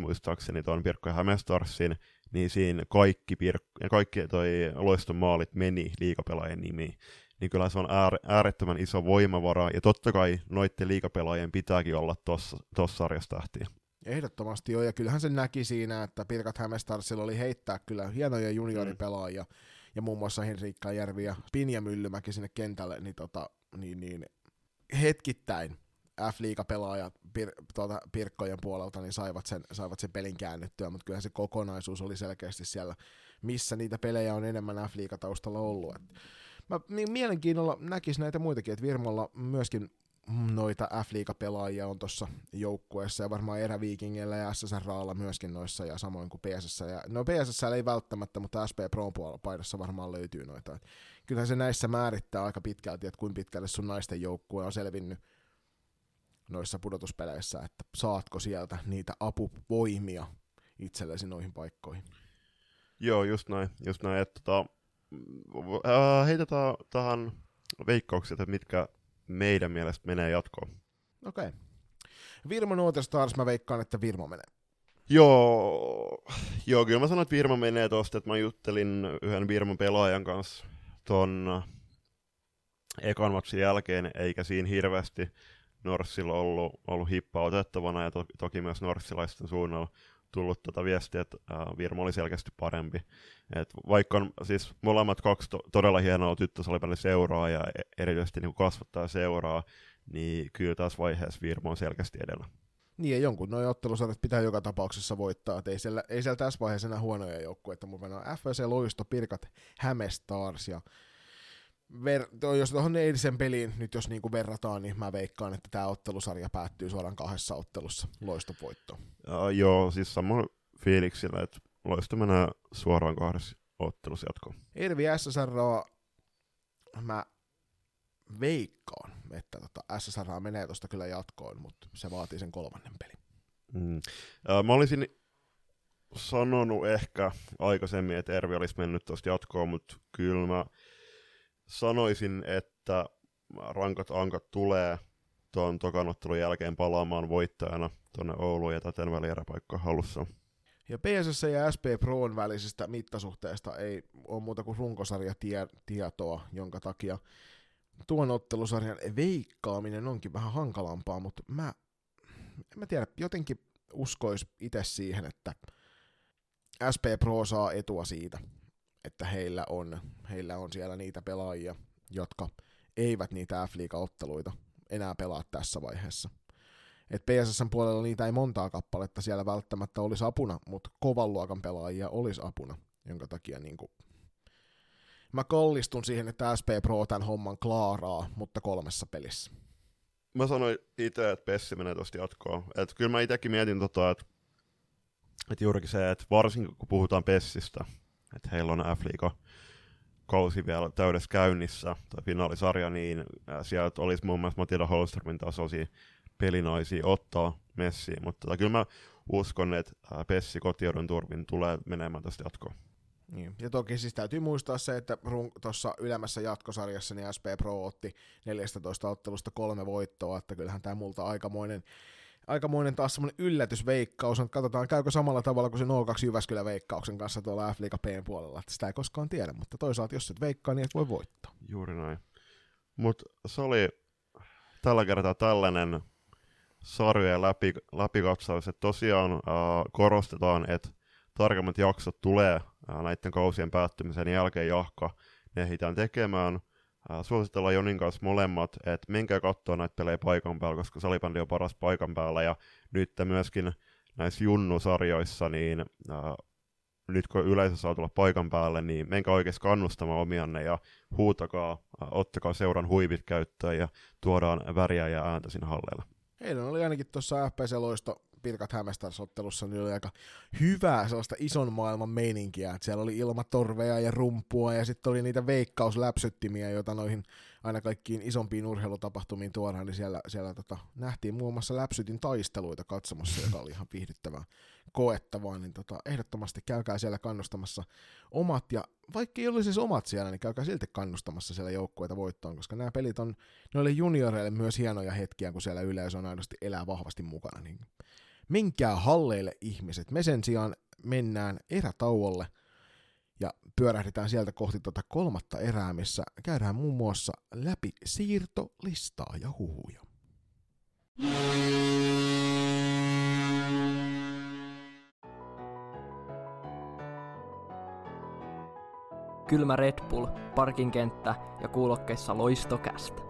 Speaker 2: muistaakseni tuon Pirkko Hämestarsin, niin siinä kaikki, Pirk- kaikki toi loiston maalit meni liikapelaajien nimiin. Niin kyllä se on äär, äärettömän iso voimavara, ja totta kai noitten liikapelaajien pitääkin olla tuossa sarjassa tähtiä.
Speaker 1: Ehdottomasti joo, ja kyllähän se näki siinä, että Pirkat Hämestarsilla oli heittää kyllä hienoja junioripelaajia, mm. ja muun muassa Henriikka Järvi ja Pinja Myllymäki sinne kentälle, niin, tota, niin, niin hetkittäin F-liigapelaajat pir, tuota, Pirkkojen puolelta niin saivat sen, saivat sen pelin käännettyä, mutta kyllähän se kokonaisuus oli selkeästi siellä, missä niitä pelejä on enemmän F-liigataustalla ollut. Et mä niin mielenkiinnolla näkisin näitä muitakin, että Virmolla myöskin noita F-liigapelaajia on tuossa joukkueessa ja varmaan eräviikingillä ja SSRalla myöskin noissa ja samoin kuin PSS. Ja, no PSS ei välttämättä, mutta SP Pro paidassa varmaan löytyy noita. Et kyllähän se näissä määrittää aika pitkälti, että kuinka pitkälle sun naisten joukkue on selvinnyt noissa pudotuspeleissä, että saatko sieltä niitä apuvoimia itsellesi noihin paikkoihin.
Speaker 2: Joo, just näin. Just näin että tota, äh, heitetään tähän veikkauksia, että mitkä meidän mielestä menee jatkoon.
Speaker 1: Okei. Okay. Virmo Nuoter Stars, mä veikkaan, että Virmo menee.
Speaker 2: Joo, joo, kyllä mä sanoin, että Virmo menee tosta, että mä juttelin yhden Virmon pelaajan kanssa ton ekan matsin jälkeen, eikä siinä hirveästi Norssilla ollut, ollut hippaa otettavana, ja to, toki myös norssilaisten suunnalla tullut tuota viestiä, että ää, Virmo oli selkeästi parempi. Et vaikka on siis molemmat kaksi to, todella hienoa tyttösalipelin seuraa ja e- erityisesti niin kasvattaa seuraa, niin kyllä tässä vaiheessa Virmo on selkeästi edellä.
Speaker 1: Niin ja jonkun noin ottelusarjat pitää joka tapauksessa voittaa, että ei siellä, ei siellä tässä vaiheessa enää huonoja joukkueita mukana. FVC Loisto, Pirkat, Hämestars ja ver- to, jos tuohon eilisen peliin nyt jos niinku verrataan, niin mä veikkaan, että tämä ottelusarja päättyy suoraan kahdessa ottelussa loistovoittoon.
Speaker 2: Uh, joo, siis sama fiiliksillä, että loisto menee suoraan kahdessa ottelussa jatkoon.
Speaker 1: Ervi SSR mä veikkaan, että tota SSR menee tuosta kyllä jatkoon, mutta se vaatii sen kolmannen pelin.
Speaker 2: Mm. Ja mä olisin sanonut ehkä aikaisemmin, että Ervi olisi mennyt tuosta jatkoon, mutta kyllä mä sanoisin, että rankat ankat tulee tuon tokanottelun jälkeen palaamaan voittajana tuonne Ouluun ja täten välieräpaikka halussa.
Speaker 1: Ja PSS ja SP Proon välisestä mittasuhteesta ei ole muuta kuin runkosarjatietoa, jonka takia tuon ottelusarjan veikkaaminen onkin vähän hankalampaa, mutta mä, en mä tiedä, jotenkin uskois itse siihen, että SP Pro saa etua siitä, että heillä on, heillä on siellä niitä pelaajia, jotka eivät niitä F-liiga-otteluita enää pelaa tässä vaiheessa. Et PSSn puolella niitä ei montaa kappaletta siellä välttämättä olisi apuna, mutta kovan luokan pelaajia olisi apuna, jonka takia niin kuin mä kallistun siihen, että SP Pro tämän homman klaaraa, mutta kolmessa pelissä.
Speaker 2: Mä sanoin itse, että Pessi menee tosta jatkoon. Et kyllä mä itsekin mietin, tota, että et juurikin se, että varsinkin kun puhutaan Pessistä, että heillä on f kausi vielä täydessä käynnissä, tai finaalisarja, niin sieltä olisi muun muassa Matilda Holströmin tasoisia pelinaisia ottaa messiin, mutta tota, kyllä mä uskon, että Pessi kotijoudon turvin tulee menemään tästä jatkoon.
Speaker 1: Niin. Ja toki siis täytyy muistaa se, että tuossa ylemmässä jatkosarjassa niin SP Pro otti 14 ottelusta kolme voittoa, että kyllähän tämä multa aikamoinen, aikamoinen taas semmoinen yllätysveikkaus on, katsotaan käykö samalla tavalla kuin se 02 Jyväskylän veikkauksen kanssa tuolla F-liiga puolella, että sitä ei koskaan tiedä, mutta toisaalta jos et veikkaa, niin et voi voittaa.
Speaker 2: Juuri näin. Mutta se oli tällä kertaa tällainen sarjojen läpi, läpikatsaus, että tosiaan äh, korostetaan, että tarkemmat jaksot tulee näiden kausien päättymisen jälkeen jahka ne ehditään tekemään. Suositellaan Jonin kanssa molemmat, että menkää katsoa näitä pelejä paikan päällä, koska salibändi on paras paikan päällä, ja nyt myöskin näissä Junnu-sarjoissa, niin äh, nyt kun yleisö saa tulla paikan päälle, niin menkää oikeasti kannustamaan omianne ja huutakaa, äh, ottakaa seuran huivit käyttöön ja tuodaan väriä ja ääntä sinne halleilla.
Speaker 1: Eilen oli ainakin tuossa FPC-loisto Pirkat Hämestars-ottelussa niin oli aika hyvää sellaista ison maailman meininkiä, että siellä oli ilmatorveja ja rumpua ja sitten oli niitä veikkausläpsyttimiä, joita noihin aina kaikkiin isompiin urheilutapahtumiin tuodaan, niin siellä, siellä tota, nähtiin muun muassa läpsytin taisteluita katsomassa, joka oli ihan viihdyttävää koettavaa, niin tota, ehdottomasti käykää siellä kannustamassa omat, ja vaikka ei olisi siis omat siellä, niin käykää silti kannustamassa siellä joukkueita voittoon, koska nämä pelit on noille junioreille myös hienoja hetkiä, kun siellä yleisö on aidosti elää vahvasti mukana, niin menkää halleille ihmiset. Me sen sijaan mennään erätauolle ja pyörähdetään sieltä kohti tuota kolmatta erää, missä käydään muun muassa läpi siirtolistaa ja huhuja.
Speaker 5: Kylmä Red Bull, parkinkenttä ja kuulokkeissa loistokästä.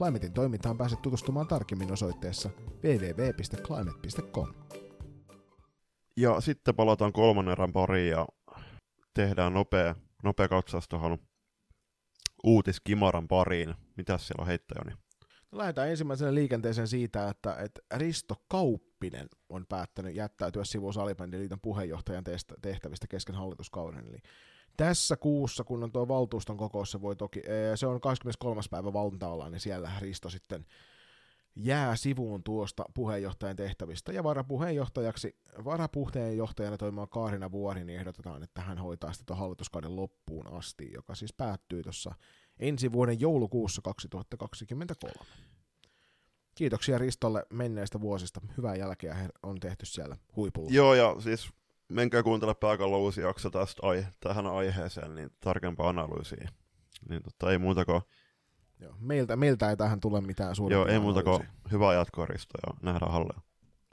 Speaker 1: Climatein toimintaan pääset tutustumaan tarkemmin osoitteessa www.climate.com.
Speaker 2: Ja sitten palataan kolmannen erän pariin ja tehdään nopea, nopea katsaus tuohon uutiskimaran pariin. Mitäs siellä on heittäjoni?
Speaker 1: No, lähdetään ensimmäisenä liikenteeseen siitä, että, että Risto Kauppinen on päättänyt jättäytyä sivuun Salibändiliiton puheenjohtajan tehtävistä kesken hallituskauden. Eli tässä kuussa, kun on tuo valtuuston kokous, se voi toki, se on 23. päivä Vantaalla, niin siellä Risto sitten jää sivuun tuosta puheenjohtajan tehtävistä, ja varapuheenjohtajaksi, varapuheenjohtajana toimiva Kaarina Vuori, niin ehdotetaan, että hän hoitaa sitä hallituskauden loppuun asti, joka siis päättyy tuossa ensi vuoden joulukuussa 2023. Kiitoksia Ristolle menneistä vuosista. Hyvää jälkeä on tehty siellä huipulla.
Speaker 2: Joo, ja siis menkää kuuntele pääkallon uusi jakso tästä ai- tähän aiheeseen, niin tarkempaa analyysiä. Niin totta, ei muuta kuin...
Speaker 1: Joo, meiltä, meiltä ei tähän tule mitään suurempia
Speaker 2: Joo, ei muuta kuin hyvää jatkoa Risto ja nähdään halleen.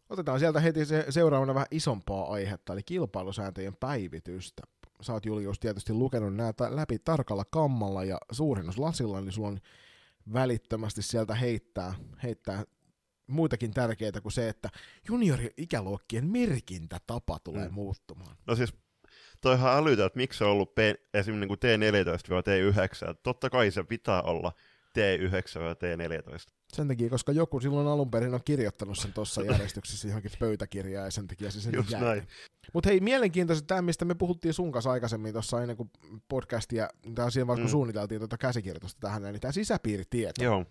Speaker 1: Otetaan sieltä heti se, seuraavana vähän isompaa aihetta, eli kilpailusääntöjen päivitystä. sä oot Julius tietysti lukenut nämä läpi tarkalla kammalla ja suurennuslasilla, niin sulla on välittömästi sieltä heittää, heittää muitakin tärkeitä kuin se, että juniori-ikäluokkien merkintätapa tulee mm. muuttumaan.
Speaker 2: No siis toi ihan älytä, että miksi se on ollut P, esimerkiksi niin T14-T9. Totta kai se pitää olla T9-T14.
Speaker 1: Sen takia, koska joku silloin alun perin on kirjoittanut sen tuossa järjestyksessä johonkin pöytäkirjaa ja sen takia se sen
Speaker 2: Just näin.
Speaker 1: Mutta hei, mielenkiintoista tämä, mistä me puhuttiin sun kanssa aikaisemmin tuossa ennen kuin podcastia, siinä vaiheessa, kun mm. suunniteltiin tuota käsikirjoitusta tähän, niin tämä sisäpiiritieto.
Speaker 2: Joo.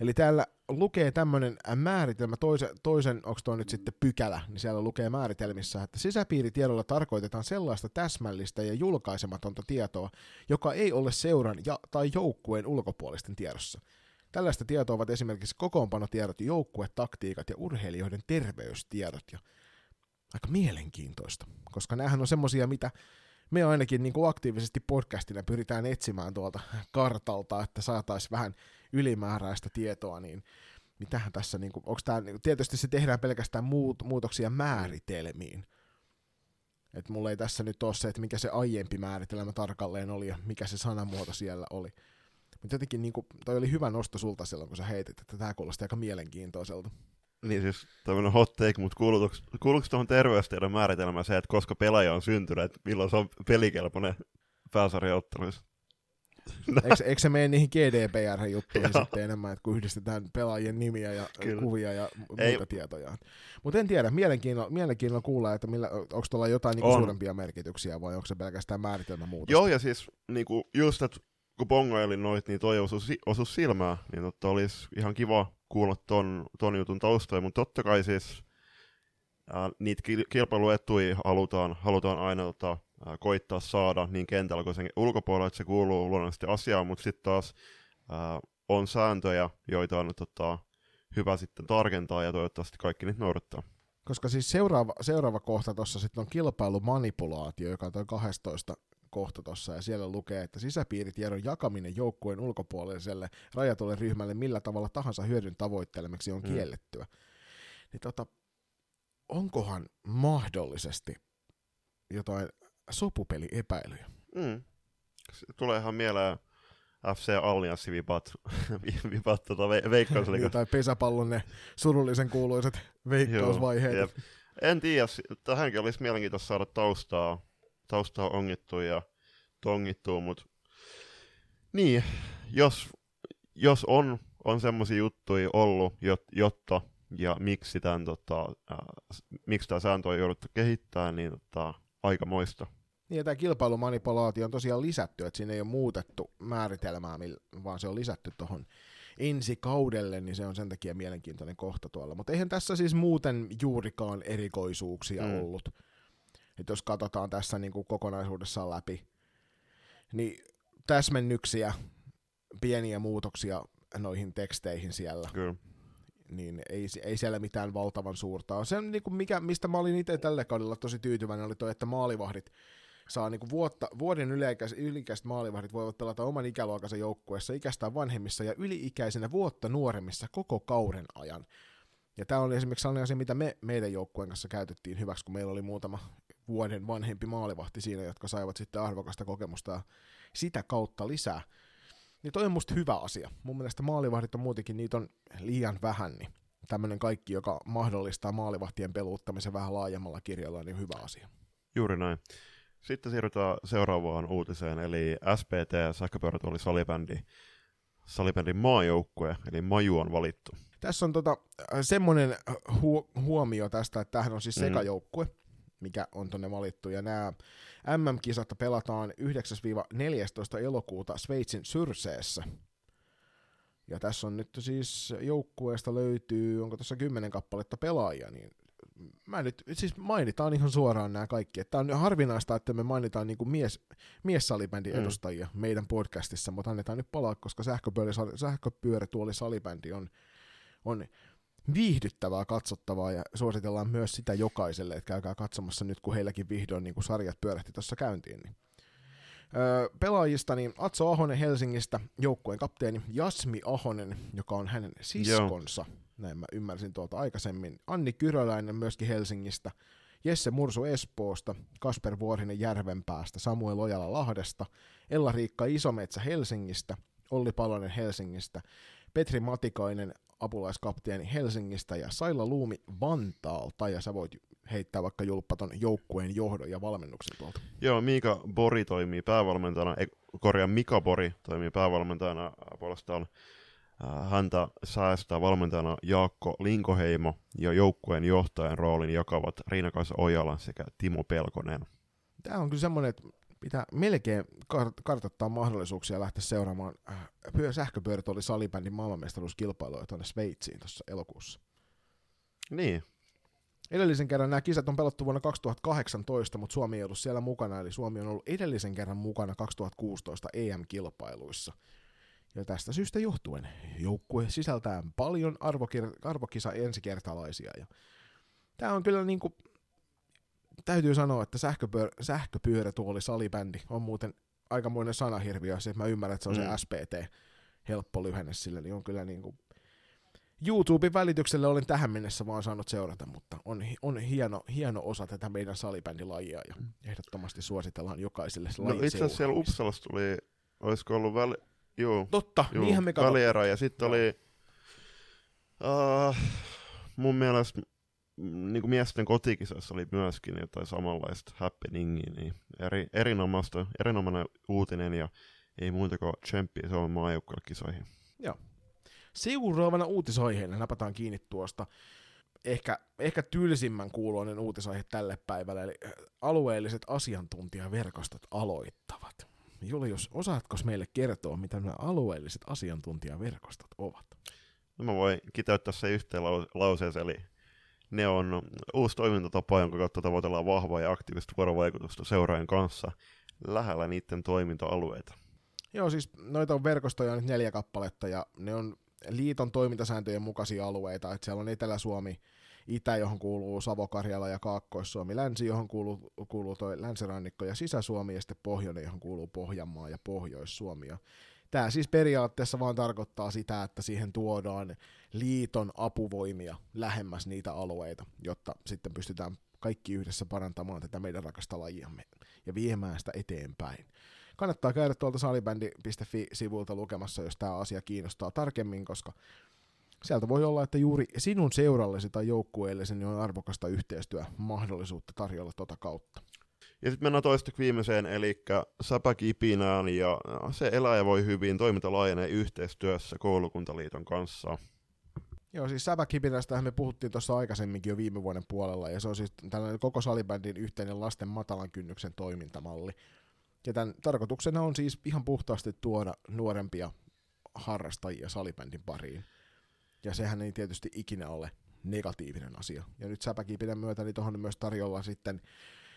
Speaker 1: Eli täällä lukee tämmöinen määritelmä, toisen, toisen onko tuo nyt sitten pykälä, niin siellä lukee määritelmissä, että sisäpiiritiedolla tarkoitetaan sellaista täsmällistä ja julkaisematonta tietoa, joka ei ole seuran ja, tai joukkueen ulkopuolisten tiedossa. Tällaista tietoa ovat esimerkiksi kokoonpanotiedot, joukkuetaktiikat ja urheilijoiden terveystiedot. Ja aika mielenkiintoista, koska näähän on semmosia, mitä me ainakin niin kuin aktiivisesti podcastina pyritään etsimään tuolta kartalta, että saataisiin vähän ylimääräistä tietoa, niin mitähän tässä, niin kuin, onko tämä, niin tietysti se tehdään pelkästään muut, muutoksia määritelmiin. Että mulla ei tässä nyt ole se, että mikä se aiempi määritelmä tarkalleen oli ja mikä se sanamuoto siellä oli. Mutta jotenkin niin kuin, toi oli hyvä nosto sulta silloin, kun sä heitit, että tämä kuulosti aika mielenkiintoiselta.
Speaker 2: Niin siis tämmöinen hot take, mutta kuuluuko tuohon terveystiedon määritelmään se, että koska pelaaja on syntynyt, että milloin se on pelikelpoinen pääsarjaotteluissa?
Speaker 1: eikö, eikö se mene niihin GDPR-juttuihin sitten enemmän, että kun yhdistetään pelaajien nimiä ja Kyllä. kuvia ja muita Ei. tietoja. Mutta en tiedä, mielenkiinnolla, mielenkiinnolla kuulla, että millä, onko tuolla jotain niinku suurempia merkityksiä vai onko se pelkästään määritelmä muuta.
Speaker 2: Joo, ja siis niinku, just, että kun bongailin noit, niin toi osu, osu silmää, niin totta olisi ihan kiva kuulla ton, ton jutun taustoja, mutta totta kai siis ää, niitä kilpailuetuja halutaan, halutaan aina tota, koittaa saada niin kentällä kuin sen ulkopuolella, että se kuuluu luonnollisesti asiaan, mutta sitten taas ää, on sääntöjä, joita on tota, hyvä sitten tarkentaa ja toivottavasti kaikki niitä noudattaa.
Speaker 1: Koska siis seuraava, seuraava kohta tuossa sitten on kilpailumanipulaatio, joka on toi 12 kohta tuossa, ja siellä lukee, että sisäpiiritiedon jakaminen joukkueen ulkopuoliselle rajatulle ryhmälle millä tavalla tahansa hyödyn tavoittelemaksi on mm. kiellettyä. Niin tota, onkohan mahdollisesti jotain sopupeliepäilyjä?
Speaker 2: Mm. Tulee ihan mieleen FC Allianssi vipat, vipat tota ve- veikkausliiga.
Speaker 1: Jotain pesäpallon ne surullisen kuuluiset veikkausvaiheet. Joo,
Speaker 2: en tiedä, tähänkin olisi mielenkiintoista saada taustaa, taustaa ongittua ja tongittua, mutta niin, jos, jos on, on semmoisia juttuja ollut, jotta ja miksi tämän, tota, äh, miksi tämä sääntö on jouduttu kehittämään, niin tota, aika moista.
Speaker 1: Niin, ja tämä kilpailumanipulaatio on tosiaan lisätty, että siinä ei ole muutettu määritelmää, vaan se on lisätty tuohon ensi kaudelle, niin se on sen takia mielenkiintoinen kohta tuolla. Mutta eihän tässä siis muuten juurikaan erikoisuuksia mm. ollut. Et jos katsotaan tässä niin kuin kokonaisuudessaan läpi, niin täsmennyksiä, pieniä muutoksia noihin teksteihin siellä.
Speaker 2: Kyllä.
Speaker 1: Niin ei, ei siellä mitään valtavan suurta Se, niin kuin mikä, mistä mä olin itse tällä kaudella tosi tyytyväinen, oli toi, että maalivahdit saa niin kuin vuotta, vuoden yliikäiset, yliikäiset maalivahdit voivat pelata oman ikäluokansa joukkueessa ikästään vanhemmissa ja yliikäisenä vuotta nuoremmissa koko kauden ajan. Ja tämä oli esimerkiksi sellainen asia, mitä me meidän joukkueen kanssa käytettiin hyväksi, kun meillä oli muutama vuoden vanhempi maalivahti siinä, jotka saivat sitten arvokasta kokemusta ja sitä kautta lisää. Niin toi on musta hyvä asia. Mun mielestä maalivahdit on muutenkin, niitä on liian vähän, niin tämmöinen kaikki, joka mahdollistaa maalivahtien peluuttamisen vähän laajemmalla kirjalla, niin hyvä asia.
Speaker 2: Juuri näin. Sitten siirrytään seuraavaan uutiseen, eli SPT, sähköpyörätuoli salibändi, salibändin maajoukkue, eli Maju on valittu.
Speaker 1: Tässä on tota, semmoinen hu- huomio tästä, että tämähän on siis mm. sekajoukkue, mm. mikä on tonne valittu, ja nämä MM-kisat pelataan 9-14 elokuuta Sveitsin Syrseessä. Ja tässä on nyt siis joukkueesta löytyy, onko tässä kymmenen kappaletta pelaajia, niin mä nyt, siis mainitaan ihan suoraan nämä kaikki. Että on harvinaista, että me mainitaan niin kuin mies, miessalibändin mm. edustajia meidän podcastissa, mutta annetaan nyt palaa, koska sähköpyörätuoli salibändi on, on viihdyttävää katsottavaa ja suositellaan myös sitä jokaiselle, että käykää katsomassa nyt, kun heilläkin vihdoin niin kuin sarjat pyörähti tuossa käyntiin. Niin. Öö, pelaajista niin Atso Ahonen Helsingistä, joukkueen kapteeni Jasmi Ahonen, joka on hänen siskonsa. Joo näin mä ymmärsin tuolta aikaisemmin. Anni Kyröläinen myöskin Helsingistä, Jesse Mursu Espoosta, Kasper Vuorinen Järvenpäästä, Samuel Ojala Lahdesta, Ella-Riikka Isometsä Helsingistä, Olli Palonen Helsingistä, Petri Matikainen apulaiskapteeni Helsingistä. Ja Saila Luumi Vantaalta, ja sä voit heittää vaikka julppaton joukkueen johdon ja valmennuksen tuolta.
Speaker 2: Joo, Miika Bori toimii päävalmentajana, korjaa Mika Bori toimii päävalmentajana puolestaan häntä säästää valmentajana Jaakko Linkoheimo ja joukkueen johtajan roolin jakavat Riina-Kaisa Ojala sekä Timo Pelkonen.
Speaker 1: Tämä on kyllä semmoinen, että pitää melkein kart- kartoittaa mahdollisuuksia lähteä seuraamaan äh, sähköpyörät oli salibändin maailmanmestaruuskilpailuja tuonne Sveitsiin tuossa elokuussa.
Speaker 2: Niin.
Speaker 1: Edellisen kerran nämä kisat on pelattu vuonna 2018, mutta Suomi ei ollut siellä mukana, eli Suomi on ollut edellisen kerran mukana 2016 EM-kilpailuissa – ja tästä syystä johtuen joukkue sisältää paljon arvokir- arvokisa ensikertalaisia. Ja tämä on kyllä niin kuin, täytyy sanoa, että sähköpyör- sähköpyörätuoli salibändi on muuten aikamoinen sanahirviö, se, että mä ymmärrän, että se on mm. se SPT, helppo lyhenne sille, niin on kyllä niin kuin, YouTuben välityksellä olen tähän mennessä vaan saanut seurata, mutta on, on hieno, hieno osa tätä meidän salibändilajia ja mm. ehdottomasti suositellaan jokaiselle
Speaker 2: no, itse asiassa siellä Uppsalassa tuli, olisiko ollut väli, Juu.
Speaker 1: Totta, juu, niinhän me katsottiin.
Speaker 2: ja sitten oli uh, mun mielestä niin kuin miesten kotikisassa oli myöskin jotain samanlaista happeningia, niin eri, erinomaista, erinomainen uutinen ja ei muuta kuin tsemppiä Suomen maajoukkueelle kisoihin.
Speaker 1: Joo. Seuraavana uutisaiheena napataan kiinni tuosta ehkä, ehkä tylsimmän kuuloinen uutisaihe tälle päivälle, eli alueelliset asiantuntijaverkostot aloittavat. Julius, osaatko meille kertoa, mitä nämä alueelliset asiantuntijaverkostot ovat?
Speaker 2: No mä voin kiteyttää se yhteen lauseeseen, eli ne on uusi toimintatapa, jonka kautta tavoitellaan vahvaa ja aktiivista vuorovaikutusta seuraajan kanssa lähellä niiden toiminta-alueita.
Speaker 1: Joo, siis noita on verkostoja nyt neljä kappaletta, ja ne on liiton toimintasääntöjen mukaisia alueita, että siellä on Etelä-Suomi, Itä, johon kuuluu Savo-Karjala ja Kaakkois-Suomi, Länsi, johon kuuluu, kuuluu toi Länsirannikko ja Sisä-Suomi ja sitten Pohjoinen, johon kuuluu Pohjanmaa ja Pohjois-Suomi. Tämä siis periaatteessa vaan tarkoittaa sitä, että siihen tuodaan liiton apuvoimia lähemmäs niitä alueita, jotta sitten pystytään kaikki yhdessä parantamaan tätä meidän rakasta lajiamme ja viemään sitä eteenpäin. Kannattaa käydä tuolta salibändi.fi-sivulta lukemassa, jos tämä asia kiinnostaa tarkemmin, koska sieltä voi olla, että juuri sinun seurallesi tai joukkueellesi niin on arvokasta yhteistyömahdollisuutta tarjolla tota kautta.
Speaker 2: Ja sitten mennään toiseksi viimeiseen, eli säpäkipinään, ja se elää ja voi hyvin, toiminta laajenee yhteistyössä koulukuntaliiton kanssa.
Speaker 1: Joo, siis säpäkipinästähän me puhuttiin tuossa aikaisemminkin jo viime vuoden puolella, ja se on siis tällainen koko salibändin yhteinen lasten matalan kynnyksen toimintamalli. Ja tämän tarkoituksena on siis ihan puhtaasti tuoda nuorempia harrastajia salibändin pariin. Ja sehän ei tietysti ikinä ole negatiivinen asia. Ja nyt säpäkipinän myötä niin tuohon myös tarjolla sitten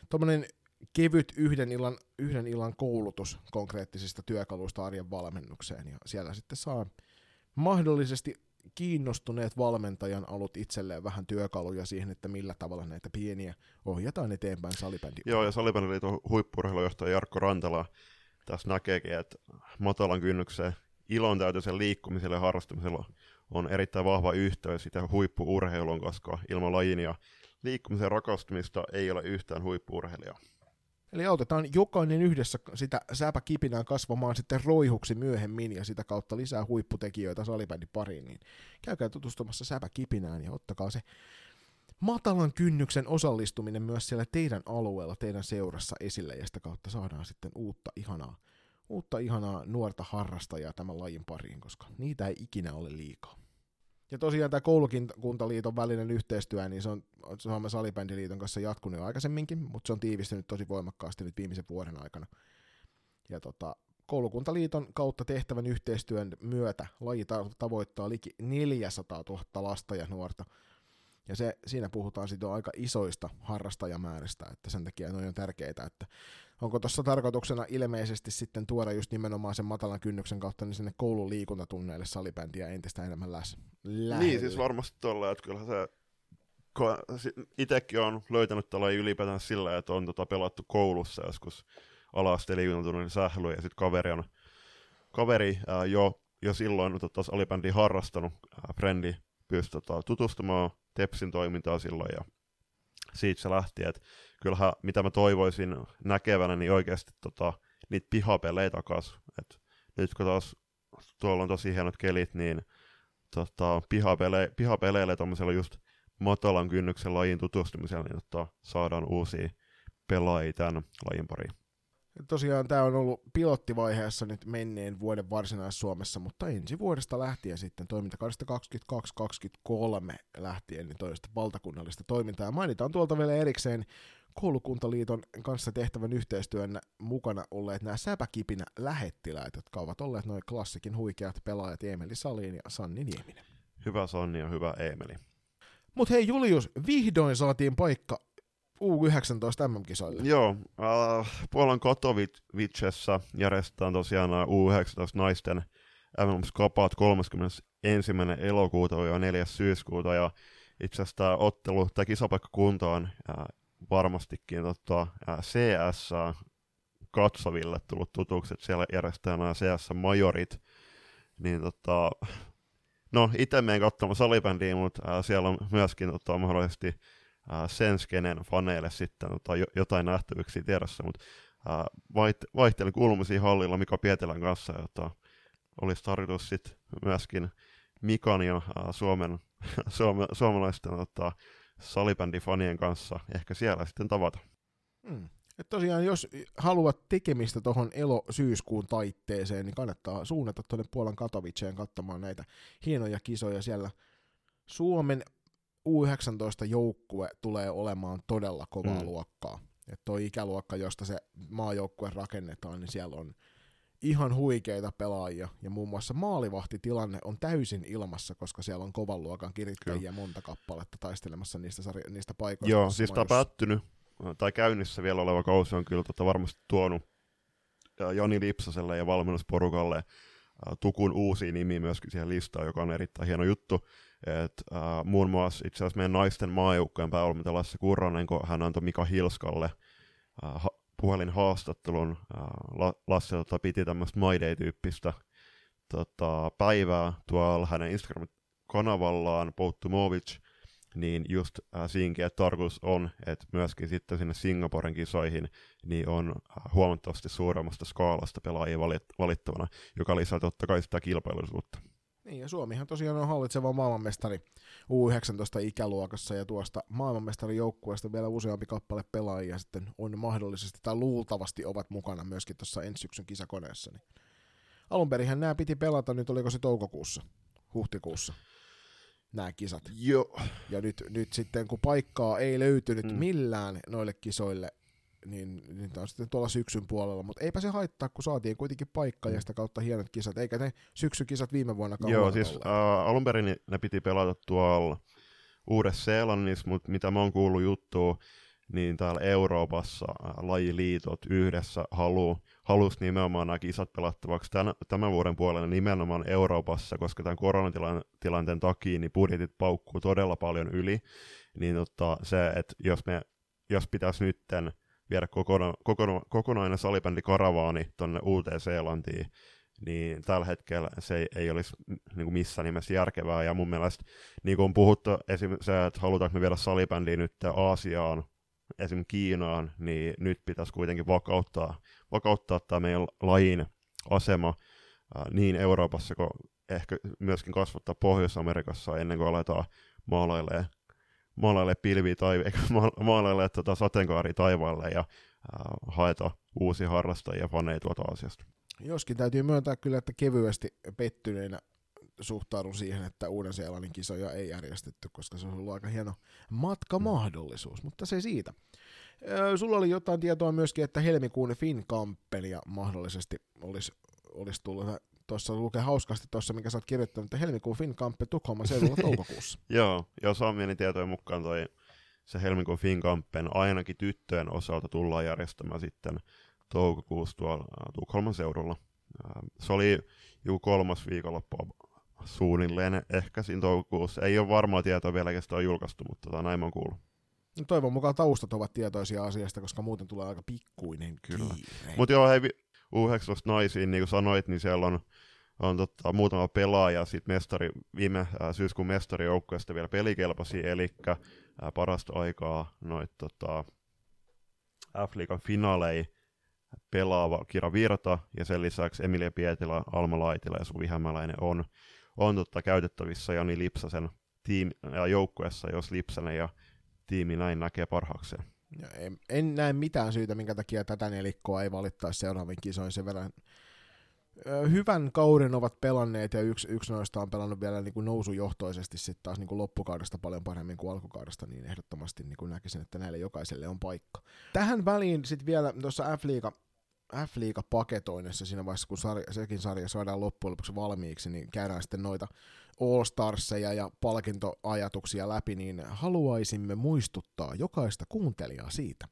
Speaker 1: tuommoinen kevyt yhden illan, yhden illan koulutus konkreettisista työkaluista arjen valmennukseen. Ja siellä sitten saa mahdollisesti kiinnostuneet valmentajan alut itselleen vähän työkaluja siihen, että millä tavalla näitä pieniä ohjataan eteenpäin salibändin.
Speaker 2: Joo, ja salibändiliiton huippurheilujohtaja Jarkko Rantala tässä näkeekin, että matalan kynnyksen ilon täytyisen liikkumiselle ja harrastamisella on erittäin vahva yhteys sitä huippuurheiluun, koska ilman lajin ja liikkumisen rakastumista ei ole yhtään huippuurheilijaa.
Speaker 1: Eli autetaan jokainen yhdessä sitä säpäkipinään kasvamaan sitten roihuksi myöhemmin ja sitä kautta lisää huipputekijöitä salibändin pariin, niin käykää tutustumassa säpäkipinään ja ottakaa se matalan kynnyksen osallistuminen myös siellä teidän alueella, teidän seurassa esille ja sitä kautta saadaan sitten uutta ihanaa, uutta ihanaa nuorta harrastajaa tämän lajin pariin, koska niitä ei ikinä ole liikaa. Ja tosiaan tämä koulukuntaliiton välinen yhteistyö, niin se on Suomen salibändiliiton kanssa jatkunut jo aikaisemminkin, mutta se on tiivistynyt tosi voimakkaasti nyt viimeisen vuoden aikana. Ja tota, koulukuntaliiton kautta tehtävän yhteistyön myötä laji tavoittaa liki 400 000 lasta ja nuorta. Ja se, siinä puhutaan sitten aika isoista harrastajamääristä, että sen takia on tärkeää, että onko tuossa tarkoituksena ilmeisesti sitten tuoda just nimenomaan sen matalan kynnyksen kautta niin sinne koulun liikuntatunneille salibändiä entistä enemmän läs.
Speaker 2: Lähelle. Niin, siis varmasti tuolla, että kyllä se itsekin on löytänyt tällä ylipäätään sillä, että on tota pelattu koulussa joskus ala-asteen liikuntatunnin sählyä, ja sitten kaveri, on, kaveri ää, jo, jo silloin tota, salibändiä harrastanut, ää, frendi, pystyi tota, tutustumaan Tepsin toimintaa silloin, ja siitä se lähti, että kyllähän mitä mä toivoisin näkevänä, niin oikeasti tota, niitä pihapelejä takas. Et nyt kun taas tuolla on tosi hienot kelit, niin tota, pihapele, pihapeleille tuommoisella just matalan kynnyksen lajin tutustumisella, niin tota, saadaan uusia pelaajia tämän lajin pariin.
Speaker 1: Tosiaan tämä on ollut pilottivaiheessa nyt menneen vuoden varsinais-Suomessa, mutta ensi vuodesta lähtien sitten toimintakaudesta 22-23 lähtien niin toista valtakunnallista toimintaa. Ja mainitaan tuolta vielä erikseen koulukuntaliiton kanssa tehtävän yhteistyön mukana olleet nämä säpäkipinä lähettiläät, jotka ovat olleet noin klassikin huikeat pelaajat Emeli Salin ja Sanni Nieminen.
Speaker 2: Hyvä Sanni ja hyvä Emeli.
Speaker 1: Mutta hei Julius, vihdoin saatiin paikka U19 MM-kisoille.
Speaker 2: Joo, äh, Puolan Katowicessa järjestetään tosiaan U19 naisten MM-skapaat 31. elokuuta ja 4. syyskuuta, ja itse asiassa tämä ottelu, tämä kisapaikkakunta on äh, varmastikin tota, äh, CS katsoville tullut tutuksi, että siellä järjestetään nämä CS-majorit, niin tota, no itse menen katsomaan salibändiä, mutta äh, siellä on myöskin tota, mahdollisesti sen skenen faneille sitten tota, jotain nähtävyyksiä tiedossa, mutta äh, vaiht- vaihtelin kuulumisia hallilla Mika Pietelän kanssa, jota olisi tarkoitus sitten myöskin Mikan ja äh, Suomen, suome, suomalaisten tota, salibändifanien kanssa ehkä siellä sitten tavata.
Speaker 1: Hmm. Et tosiaan, jos haluat tekemistä tuohon elo-syyskuun taitteeseen, niin kannattaa suunnata tuonne Puolan Katowiceen katsomaan näitä hienoja kisoja siellä. Suomen U19-joukkue tulee olemaan todella kovaa mm. luokkaa. Että toi ikäluokka, josta se maajoukkue rakennetaan, niin siellä on ihan huikeita pelaajia, ja muun muassa maalivahtitilanne on täysin ilmassa, koska siellä on kovan luokan kirittäjiä Kyllä. monta kappaletta taistelemassa niistä, sarja- niistä paikoista.
Speaker 2: Joo, siis tämä on päättynyt, tai käynnissä vielä oleva kausi on kyllä tota varmasti tuonut Jani Lipsaselle ja valmennusporukalle Tukun uusi nimi myöskin siihen listaan, joka on erittäin hieno juttu. Et, äh, muun muassa itse asiassa meidän naisten maajoukkojen päävalmentaja Lasse Kurronen, kun hän antoi Mika Hilskalle äh, ha- puhelinhaastattelun, äh, La- Lasse tota, piti tämmöistä My Day-tyyppistä tota, päivää tuolla hänen Instagram-kanavallaan, Pouttumovic, niin just äh, siinkin, että tarkoitus on, että myöskin sitten sinne Singaporen kisoihin niin on äh, huomattavasti suuremmasta skaalasta pelaajia valit- valittavana, joka lisää totta kai sitä kilpailullisuutta.
Speaker 1: Niin, ja Suomihan tosiaan on hallitseva maailmanmestari U19-ikäluokassa, ja tuosta maailmanmestarijoukkueesta vielä useampi kappale pelaajia sitten on mahdollisesti, tai luultavasti ovat mukana myöskin tuossa ensi syksyn kisakoneessa. Niin. Alun perinhän nämä piti pelata, nyt oliko se toukokuussa, huhtikuussa, nämä kisat.
Speaker 2: Joo.
Speaker 1: Ja nyt, nyt sitten, kun paikkaa ei löytynyt mm. millään noille kisoille, niin, niin tämä on sitten tuolla syksyn puolella, mutta eipä se haittaa, kun saatiin kuitenkin paikka mm. ja sitä kautta hienot kisat, eikä ne syksykisat viime vuonna
Speaker 2: Joo, siis uh, alun perin ne piti pelata tuolla Uudessa-Seelannissa, mutta mitä mä oon kuullut juttua, niin täällä Euroopassa lajiliitot yhdessä halu, halus nimenomaan nämä kisat pelattavaksi tämän, tämän vuoden puolella nimenomaan Euroopassa, koska tämän koronatilanteen takia niin budjetit paukkuu todella paljon yli, niin tota, se, että jos me jos pitäisi nytten viedä kokona, kokona, kokonainen salibändi karavaani tuonne uuteen Seelantiin, niin tällä hetkellä se ei, ei olisi niin kuin missään nimessä järkevää. Ja mun mielestä, niin kuin on puhuttu esim. se, että halutaanko me viedä salibändiä nyt Aasiaan, esim. Kiinaan, niin nyt pitäisi kuitenkin vakauttaa, vakauttaa tämä meidän lajin asema niin Euroopassa kuin ehkä myöskin kasvattaa Pohjois-Amerikassa ennen kuin aletaan maalailemaan maalaille pilviä tai maalaille tota sateenkaari taivaalle ja haeta uusia harrastajia faneja tuolta asiasta.
Speaker 1: Joskin täytyy myöntää kyllä, että kevyesti pettyneenä suhtaudun siihen, että Uuden-Seelannin kisoja ei järjestetty, koska se on ollut aika hieno matkamahdollisuus, mutta se siitä. Sulla oli jotain tietoa myöskin, että helmikuun Finkampelia mahdollisesti olisi, olisi tullut tuossa lukee hauskasti tuossa, mikä sä oot kirjoittanut, että helmikuun Finkampe Tukholman seudulla toukokuussa.
Speaker 2: Joo, ja saamieni tietojen mukaan toi se helmikuun Finkampen ainakin tyttöjen osalta tullaan järjestämään sitten toukokuussa tuolla Tukholman seudulla. Se oli joku kolmas viikonloppu suunnilleen ehkä siinä toukokuussa. Ei ole varmaa tietoa vielä, kestä on julkaistu, mutta tota, näin on kuullut.
Speaker 1: No toivon mukaan taustat ovat tietoisia asiasta, koska muuten tulee aika pikkuinen
Speaker 2: Kyllä. Mutta joo, hei, U19 naisiin, niin kuin sanoit, niin siellä on on totta, muutama pelaaja sit mestari, viime ää, syyskuun mestarijoukkueesta vielä pelikelpoisia, eli ää, parasta aikaa noit tota, F-liigan finaalei pelaava Kira Virta ja sen lisäksi Emilia Pietilä, Alma Laitila ja Suvi Hämäläinen on, on totta käytettävissä Jani Lipsasen tiim- ja joukkueessa, jos Lipsanen ja tiimi näin näkee parhaakseen.
Speaker 1: Ja en, en näe mitään syytä, minkä takia tätä nelikkoa ei valittaisi seuraaviin kisoihin sen verran. Hyvän kauden ovat pelanneet ja yksi, yksi noista on pelannut vielä niin kuin nousujohtoisesti sitten taas niin kuin loppukaudesta paljon paremmin kuin alkukaudesta, niin ehdottomasti niin kuin näkisin, että näille jokaiselle on paikka. Tähän väliin sitten vielä tuossa F-liiga, F-liiga paketoinnissa siinä vaiheessa, kun sarja, sekin sarja saadaan loppujen lopuksi valmiiksi, niin käydään sitten noita All Starseja ja palkintoajatuksia läpi, niin haluaisimme muistuttaa jokaista kuuntelijaa siitä,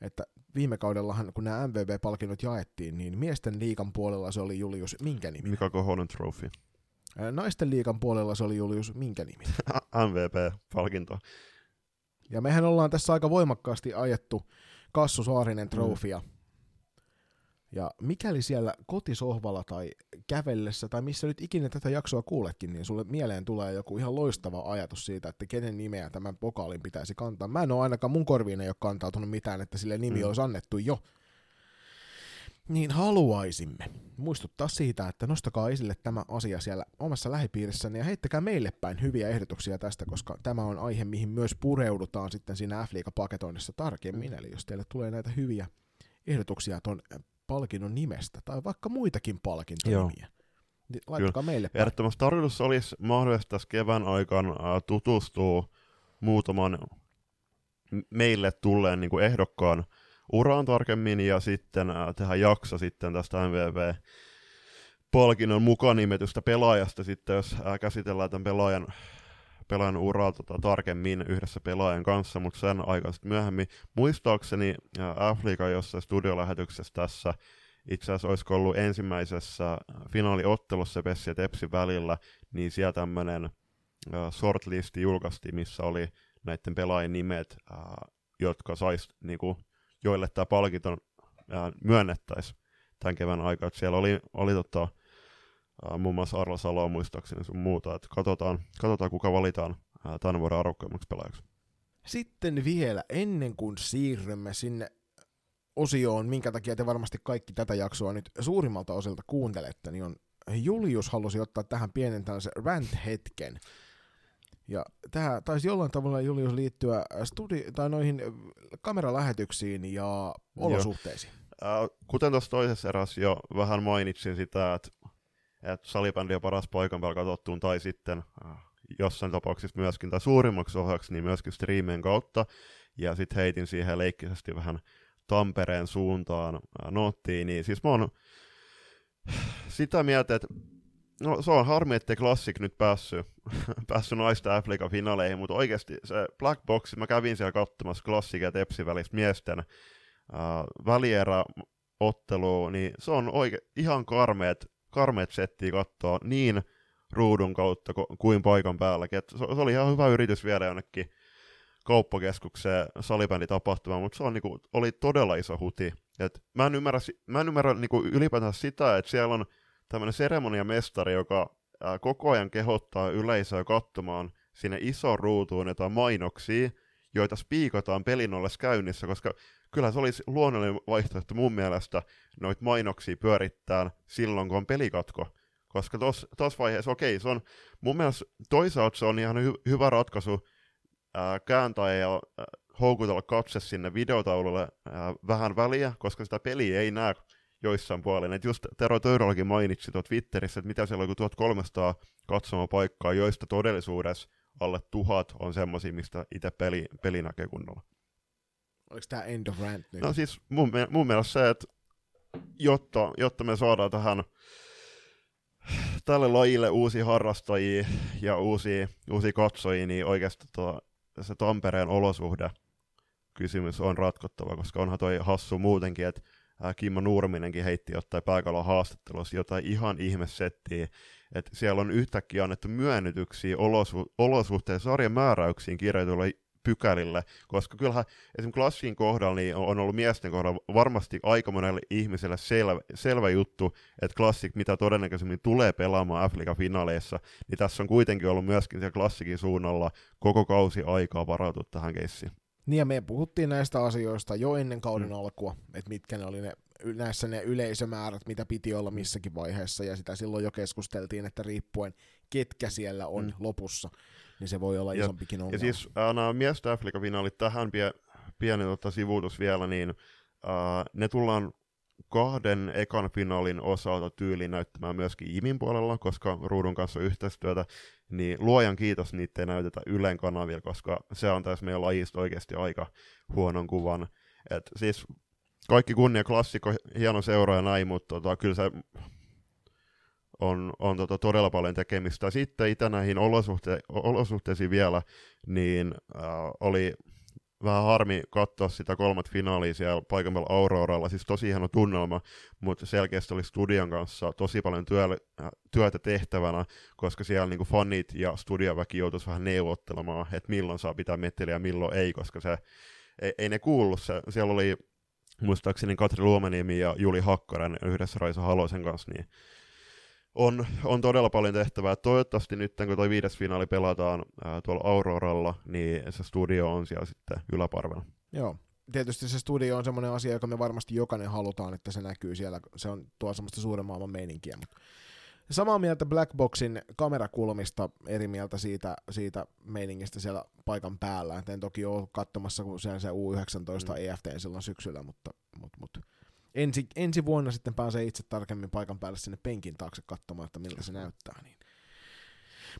Speaker 1: että viime kaudellahan, kun nämä MVB-palkinnot jaettiin, niin miesten liikan puolella se oli Julius minkä nimi?
Speaker 2: Mika Kohonen Trophy.
Speaker 1: Naisten liikan puolella se oli Julius minkä nimi?
Speaker 2: MVP-palkinto.
Speaker 1: Ja mehän ollaan tässä aika voimakkaasti ajettu Kassu Saarinen trofia. Ja mikäli siellä kotisohvalla tai kävellessä tai missä nyt ikinä tätä jaksoa kuuletkin, niin sulle mieleen tulee joku ihan loistava ajatus siitä, että kenen nimeä tämän pokaalin pitäisi kantaa. Mä en ole ainakaan mun korviin ei ole kantautunut mitään, että sille nimi
Speaker 2: Mm.
Speaker 1: olisi annettu jo. Niin haluaisimme muistuttaa siitä, että nostakaa esille tämä asia siellä omassa lähipiirissänne ja heittäkää meille päin hyviä ehdotuksia tästä, koska tämä on aihe, mihin myös pureudutaan sitten siinä f paketoinnissa tarkemmin. Eli jos teille tulee näitä hyviä ehdotuksia ton palkinnon nimestä tai vaikka muitakin palkintonimiä, niin laittakaa meille päin.
Speaker 2: Ehdottomasti tarkoitus olisi mahdollista tässä kevään aikana tutustua muutaman meille tulleen niin kuin ehdokkaan uraan tarkemmin ja sitten tehdä jakso sitten tästä MVV palkinnon mukaan nimetystä pelaajasta sitten, jos ää, käsitellään tämän pelaajan, pelaajan uraa tota, tarkemmin yhdessä pelaajan kanssa, mutta sen aikaa sitten myöhemmin. Muistaakseni F-liiga jossain studiolähetyksessä tässä itse asiassa olisiko ollut ensimmäisessä finaaliottelussa Pessi ja Tepsi välillä, niin siellä tämmöinen shortlisti julkaistiin, missä oli näiden pelaajien nimet, ää, jotka sais, niinku, joille tämä palkinto myönnettäisiin tämän kevään aikana. Et siellä oli, oli tota, ää, muun muassa Arla Saloa muistaakseni sun muuta, että katsotaan, katsotaan kuka valitaan tämän vuoden arvokkaimmaksi pelaajaksi.
Speaker 1: Sitten vielä, ennen kuin siirrymme sinne osioon, minkä takia te varmasti kaikki tätä jaksoa nyt suurimmalta osilta kuuntelette, niin on Julius halusi ottaa tähän pienen tällaisen rant-hetken. Ja tämä taisi jollain tavalla Julius liittyä studi- tai noihin kameralähetyksiin ja olosuhteisiin.
Speaker 2: Ää, kuten tuossa toisessa erässä jo vähän mainitsin sitä, että, että salibändi on paras paikan päällä katsottuun, tai sitten äh, jossain tapauksessa myöskin, tai suurimmaksi osaksi, niin myöskin striimien kautta, ja sitten heitin siihen leikkisesti vähän Tampereen suuntaan äh, noottiin, niin siis mä oon sitä mieltä, että no, se on harmi, ettei Classic nyt päässyt, päässyt naista Afrikan finaaleihin, mutta oikeasti se Black Box, mä kävin siellä katsomassa Classic ja Tepsi välistä miesten äh, välierä ottelu, niin se on oike, ihan karmeet, karmeet settiä katsoa niin ruudun kautta kuin paikan päälläkin. Et se, oli ihan hyvä yritys viedä jonnekin kauppakeskukseen salibänditapahtumaan, mutta se on, niinku, oli todella iso huti. Et mä en ymmärrä, mä en ymmärrä niinku, ylipäätään sitä, että siellä on tämmöinen seremoniamestari, joka koko ajan kehottaa yleisöä katsomaan sinne iso ruutuun jotain mainoksia, joita spiikataan pelin ollessa käynnissä, koska kyllä se olisi luonnollinen vaihtoehto mun mielestä noita mainoksia pyörittää silloin, kun on pelikatko. Koska tuossa vaiheessa, okei, se on mun mielestä toisaalta se on ihan hy- hyvä ratkaisu ää, kääntää ja ää, houkutella katse sinne videotaululle ää, vähän väliä, koska sitä peliä ei näe joissain puolin. Et just Tero Töyrolakin mainitsi tuot Twitterissä, että mitä siellä on joku 1300 katsomapaikkaa, joista todellisuudessa alle tuhat on semmoisia, mistä itse peli, peli näkee kunnolla.
Speaker 1: Oliko tämä end of rant nyt?
Speaker 2: No siis mun, mun mielestä se, että jotta, jotta me saadaan tähän tälle lajille uusia harrastajia ja uusia, uusia katsojia, niin oikeasti tuo, se Tampereen olosuhde kysymys on ratkottava, koska onhan toi hassu muutenkin, että Kimmo Nurminenkin heitti jotain pääkalon haastattelussa jotain ihan ihmesettiä, että siellä on yhtäkkiä annettu myönnytyksiä olosu- olosuhteen sarjan määräyksiin kirjoitulle pykälille, koska kyllähän esimerkiksi Klassin kohdalla niin on ollut miesten kohdalla varmasti aika monelle ihmiselle selvä, selvä juttu, että Klassik mitä todennäköisemmin tulee pelaamaan Afrika-finaaleissa, niin tässä on kuitenkin ollut myöskin siellä Klassikin suunnalla koko kausi aikaa varautua tähän keissiin.
Speaker 1: Niin ja me puhuttiin näistä asioista jo ennen kauden mm. alkua, että mitkä ne oli ne näissä ne yleisömäärät, mitä piti olla missäkin vaiheessa, ja sitä silloin jo keskusteltiin, että riippuen ketkä siellä on mm. lopussa, niin se voi olla ja, isompikin ongelma.
Speaker 2: Ja siis äh, nämä miesten Afrika-finaalit, tähän pie, pieni tota, sivuutus vielä, niin äh, ne tullaan kahden ekan finaalin osalta tyyliin näyttämään myöskin Imin puolella, koska ruudun kanssa yhteistyötä, niin luojan kiitos niitä ei näytetä Ylen kanavilla, koska se on tässä meidän lajista oikeasti aika huonon kuvan. Et siis kaikki kunnia klassikko, hieno seura ja näin, mutta tota, kyllä se on, on tota todella paljon tekemistä. Sitten itse näihin olosuhte- olosuhteisiin vielä, niin äh, oli vähän harmi katsoa sitä kolmat finaalia siellä paikan Auroralla, siis tosi hieno tunnelma, mutta selkeästi oli studion kanssa tosi paljon työ, äh, työtä tehtävänä, koska siellä niinku fanit ja studioväki joutuisi vähän neuvottelemaan, että milloin saa pitää metteliä ja milloin ei, koska se ei, ei ne kuullut, se, siellä oli muistaakseni Katri Luomaniemi ja Juli Hakkaren yhdessä Raisa Halosen kanssa, niin on, on todella paljon tehtävää. Toivottavasti nyt, kun tuo viides finaali pelataan ää, tuolla Auroralla, niin se studio on siellä sitten yläparvella.
Speaker 1: Joo, tietysti se studio on semmoinen asia, joka me varmasti jokainen halutaan, että se näkyy siellä. Se on tuo semmoista suuren maailman meininkiä, mutta Samaa mieltä Blackboxin kamerakulmista, eri mieltä siitä, siitä meiningistä siellä paikan päällä. Et en toki ole katsomassa, kun siellä se U19 mm. EFT silloin syksyllä, mutta, mutta, mutta ensi, ensi vuonna sitten pääsee itse tarkemmin paikan päälle sinne penkin taakse katsomaan, että miltä se näyttää. Niin.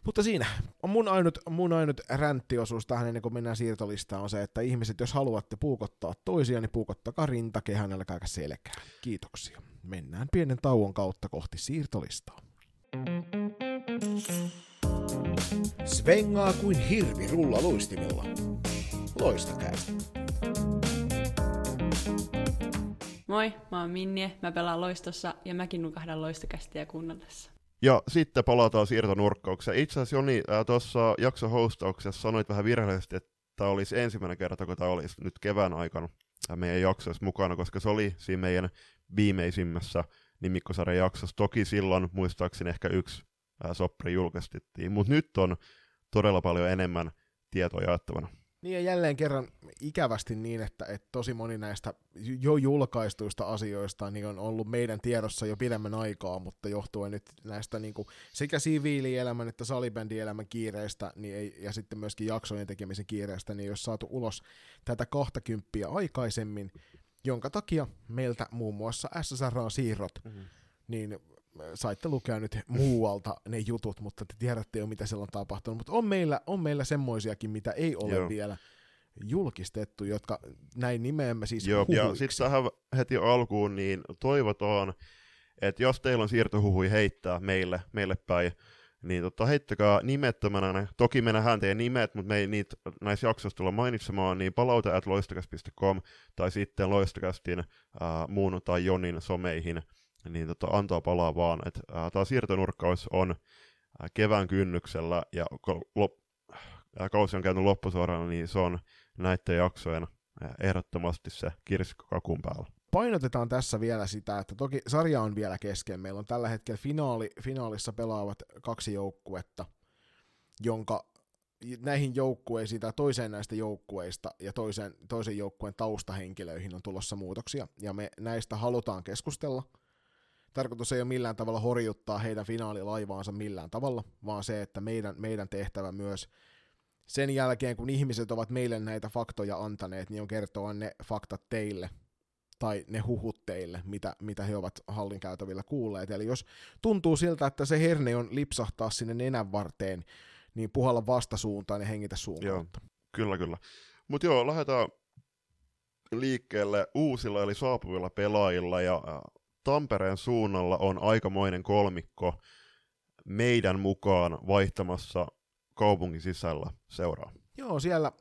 Speaker 1: Mutta siinä on mun ainut, mun ainut ränttiosuus tähän ennen kuin mennään siirtolistaan on se, että ihmiset, jos haluatte puukottaa toisia, niin puukottakaa rintakehän älkää selkää. Kiitoksia. Mennään pienen tauon kautta kohti siirtolistaa.
Speaker 6: Svengaa kuin hirvi rulla luistimella. Loistakäästä.
Speaker 7: Moi, mä oon Minnie, mä pelaan loistossa ja mäkin nukahdan loistokästiä kuunnellessa.
Speaker 2: Ja sitten palataan siirtonurkkaukseen. Itse asiassa Joni, äh, tuossa jaksohostauksessa sanoit vähän virheellisesti, että tämä olisi ensimmäinen kerta, kun tämä olisi nyt kevään aikana meidän jaksoissa mukana, koska se oli siinä meidän viimeisimmässä nimikkosarjan jaksossa. Toki silloin muistaakseni ehkä yksi ää, soppari julkaistettiin, mutta nyt on todella paljon enemmän tietoa jaettavana.
Speaker 1: Niin ja jälleen kerran ikävästi niin, että, että tosi moni näistä jo julkaistuista asioista niin on ollut meidän tiedossa jo pidemmän aikaa, mutta johtuen nyt näistä niin kuin sekä siviilielämän että salibändielämän kiireistä niin ei, ja sitten myöskin jaksojen tekemisen kiireistä, niin ei ole saatu ulos tätä 20 aikaisemmin, jonka takia meiltä muun muassa SSR-siirrot, mm-hmm. niin saitte lukea nyt muualta ne jutut, mutta te tiedätte jo, mitä siellä on tapahtunut. Mutta on meillä, on meillä semmoisiakin, mitä ei ole Joo. vielä julkistettu, jotka näin nimeämme siis
Speaker 2: Joo, ja sitten tähän heti alkuun, niin toivotaan, että jos teillä on siirtohuhui heittää meille, meille päin, niin tota, heittäkää nimettömänä ne. Toki me nähdään teidän nimet, mutta me ei niitä näissä jaksoissa tulla mainitsemaan, niin palauta at loistakas.com tai sitten loistakastin äh, muun tai Jonin someihin, niin tota, antaa palaa vaan. että äh, tämä siirtonurkkaus on äh, kevään kynnyksellä ja kun lop, äh, kausi on käynyt loppusuorana, niin se on näiden jaksojen äh, ehdottomasti se kirsikko kakun päällä
Speaker 1: painotetaan tässä vielä sitä, että toki sarja on vielä kesken. Meillä on tällä hetkellä finaali, finaalissa pelaavat kaksi joukkuetta, jonka näihin joukkueisiin tai toiseen näistä joukkueista ja toisen, toisen joukkueen taustahenkilöihin on tulossa muutoksia, ja me näistä halutaan keskustella. Tarkoitus ei ole millään tavalla horjuttaa heidän finaalilaivaansa millään tavalla, vaan se, että meidän, meidän tehtävä myös sen jälkeen, kun ihmiset ovat meille näitä faktoja antaneet, niin on kertoa ne faktat teille – tai ne huhut teille, mitä, mitä he ovat hallin käytävillä kuulleet. Eli jos tuntuu siltä, että se herne on lipsahtaa sinne nenän varteen, niin puhalla vastasuuntaan ja hengitä suun
Speaker 2: joo, Kyllä, kyllä. Mutta joo, lähdetään liikkeelle uusilla eli saapuvilla pelaajilla ja Tampereen suunnalla on aikamoinen kolmikko meidän mukaan vaihtamassa kaupungin sisällä seuraa.
Speaker 1: Joo, siellä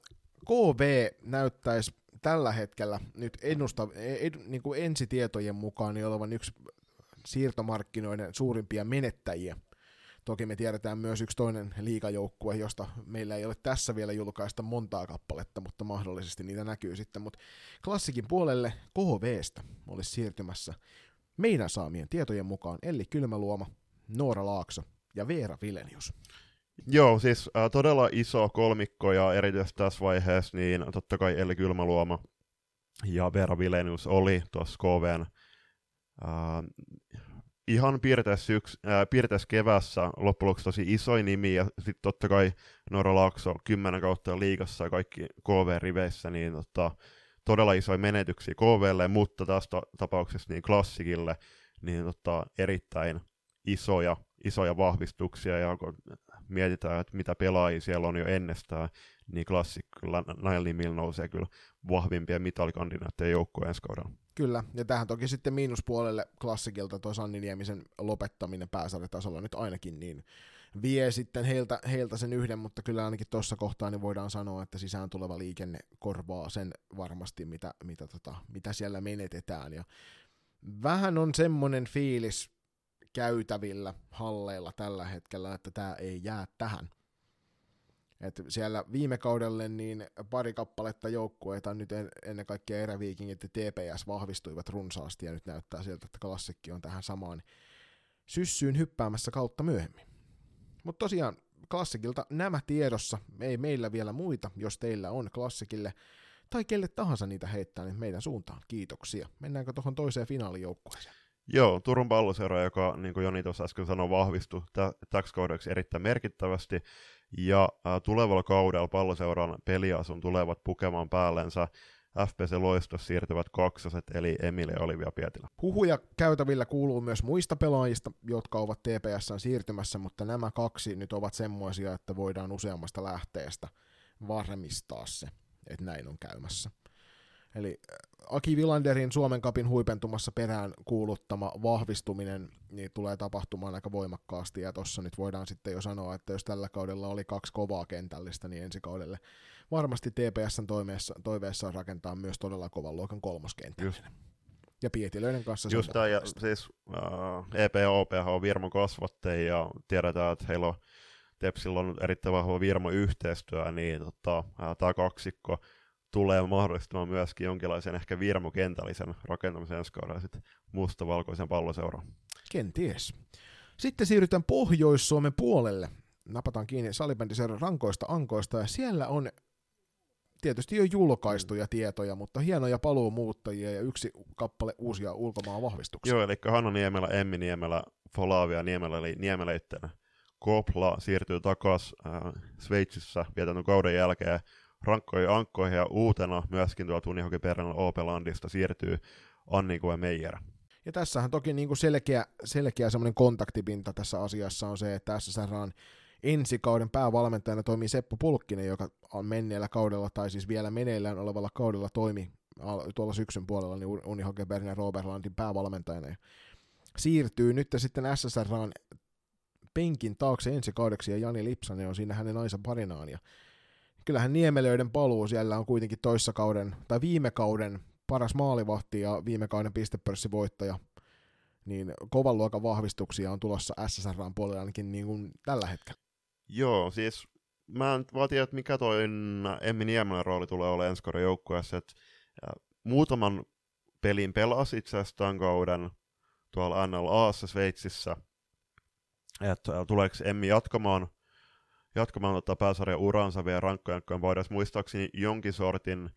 Speaker 1: KV näyttäisi tällä hetkellä nyt ennusta, ed, niin kuin ensitietojen mukaan niin olevan yksi siirtomarkkinoiden suurimpia menettäjiä Toki me tiedetään myös yksi toinen liikajoukkue, josta meillä ei ole tässä vielä julkaista montaa kappaletta, mutta mahdollisesti niitä näkyy sitten. Mutta klassikin puolelle KVstä olisi siirtymässä meidän saamien tietojen mukaan Elli Kylmäluoma, Noora Laakso ja Veera Vilenius.
Speaker 2: Joo, siis äh, todella iso kolmikko ja erityisesti tässä vaiheessa, niin totta kai Elli Kylmäluoma ja Veera Vilenius oli tuossa KVn äh, ihan piirteessä, yks, äh, kevässä loppujen tosi iso nimi, ja sitten totta kai Noora Laakso kymmenen kautta liigassa ja kaikki KV-riveissä, niin tota, todella isoja menetyksiä KVlle, mutta tässä ta- tapauksessa niin klassikille, niin tota, erittäin isoja, isoja vahvistuksia, ja kun mietitään, että mitä pelaajia siellä on jo ennestään, niin klassikilla näillä nimillä nousee kyllä vahvimpia mitalikandidaatteja joukkoja ensi kaudella.
Speaker 1: Kyllä, ja tähän toki sitten miinuspuolelle klassikilta tuo Sanni Niemisen lopettaminen pääsarjatasolla nyt ainakin niin vie sitten heiltä, heiltä sen yhden, mutta kyllä ainakin tuossa kohtaa niin voidaan sanoa, että sisään tuleva liikenne korvaa sen varmasti, mitä, mitä, tota, mitä siellä menetetään. Ja vähän on semmoinen fiilis käytävillä halleilla tällä hetkellä, että tämä ei jää tähän. Et siellä viime kaudelle niin pari kappaletta joukkueita, nyt en, ennen kaikkea eräviikingit ja TPS vahvistuivat runsaasti, ja nyt näyttää siltä, että klassikki on tähän samaan syssyyn hyppäämässä kautta myöhemmin. Mutta tosiaan klassikilta nämä tiedossa, ei meillä vielä muita, jos teillä on klassikille tai kelle tahansa niitä heittää, niin meidän suuntaan. Kiitoksia. Mennäänkö tuohon toiseen finaalijoukkueeseen?
Speaker 2: Joo, Turun palloseura, joka niin kuin Joni tuossa äsken sanoi, vahvistui täksi kaudeksi erittäin merkittävästi. Ja tulevalla kaudella palloseuran peliasun tulevat pukemaan päällensä FPC Loistos siirtyvät kaksoset, eli Emile Olivia Pietilä.
Speaker 1: Huhuja käytävillä kuuluu myös muista pelaajista, jotka ovat TPSn siirtymässä, mutta nämä kaksi nyt ovat semmoisia, että voidaan useammasta lähteestä varmistaa se, että näin on käymässä. Eli Aki Vilanderin Suomen kapin huipentumassa perään kuuluttama vahvistuminen niin tulee tapahtumaan aika voimakkaasti, ja tuossa nyt voidaan sitten jo sanoa, että jos tällä kaudella oli kaksi kovaa kentällistä, niin ensi kaudelle varmasti TPSn toiveessa, toiveessa on rakentaa myös todella kovan luokan kolmoskentällinen. Ja Pietilöiden kanssa
Speaker 2: Just tämä, ja siis uh, EPOP on Virmon kasvatteja, ja tiedetään, että heillä on Tepsillä on erittäin vahva Virmo yhteistyö, niin tota, uh, tämä kaksikko tulee mahdollistamaan myöskin jonkinlaisen ehkä virmokentällisen rakentamisen ensi kaudella sitten mustavalkoisen palloseuraan.
Speaker 1: Kenties. Sitten siirrytään Pohjois-Suomen puolelle. Napataan kiinni salibändiseuran rankoista ankoista ja siellä on tietysti jo julkaistuja tietoja, mutta hienoja paluumuuttajia ja yksi kappale uusia ulkomaan vahvistuksia.
Speaker 2: Joo, eli Hanna Niemelä, Emmi Niemelä, Folavia Niemelä, eli Niemelä Kopla siirtyy takaisin äh, Sveitsissä vietännyt kauden jälkeen rankkoihin ankkoihin ja uutena myöskin tuolta Unihoki Opelandista siirtyy Anniko ja Meijer.
Speaker 1: Ja tässähän toki niin kuin selkeä, selkeä semmoinen kontaktipinta tässä asiassa on se, että SSR on ensi kauden päävalmentajana toimii Seppo Pulkkinen, joka on menneellä kaudella, tai siis vielä meneillään olevalla kaudella toimi tuolla syksyn puolella niin Uni Hogebergin ja Roberlandin päävalmentajana. Ja siirtyy nyt sitten SSRaan penkin taakse ensi kaudeksi, ja Jani Lipsanen on siinä hänen naisen parinaan. Ja kyllähän Niemelöiden paluu siellä on kuitenkin toissa kauden, tai viime kauden paras maalivahti ja viime kauden pistepörssivoittaja, niin kovan luokan vahvistuksia on tulossa SSRn puolella ainakin niin kuin tällä hetkellä.
Speaker 2: Joo, siis mä en vaan tiedä, että mikä toi Emmi Niemelän rooli tulee olemaan ensi kauden joukkueessa, että muutaman pelin pelasi itse asiassa tämän kauden tuolla NLAssa Sveitsissä, että tuleeko Emmi jatkamaan jatkamaan tota pääsarjan uransa vielä rankkojen voidaan. Muistaakseni jonkin sortin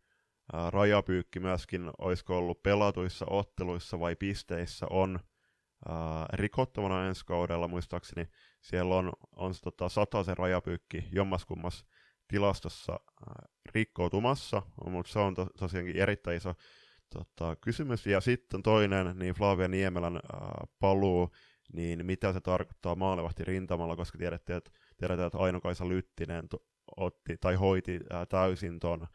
Speaker 2: ää, rajapyykki myöskin, olisiko ollut pelatuissa otteluissa vai pisteissä, on ää, rikottavana ensi kaudella, muistaakseni siellä on, on se tota, sataisen rajapyykki jommaskummas tilastossa ää, rikkoutumassa, mutta se on to, tosiaankin erittäin iso tota, kysymys. Ja sitten toinen, niin Flavia Niemelän ää, paluu, niin mitä se tarkoittaa maalevahti rintamalla, koska tiedätte, että tiedetään, että Aino-Kaisa Lyttinen otti tai hoiti ää, täysin tuon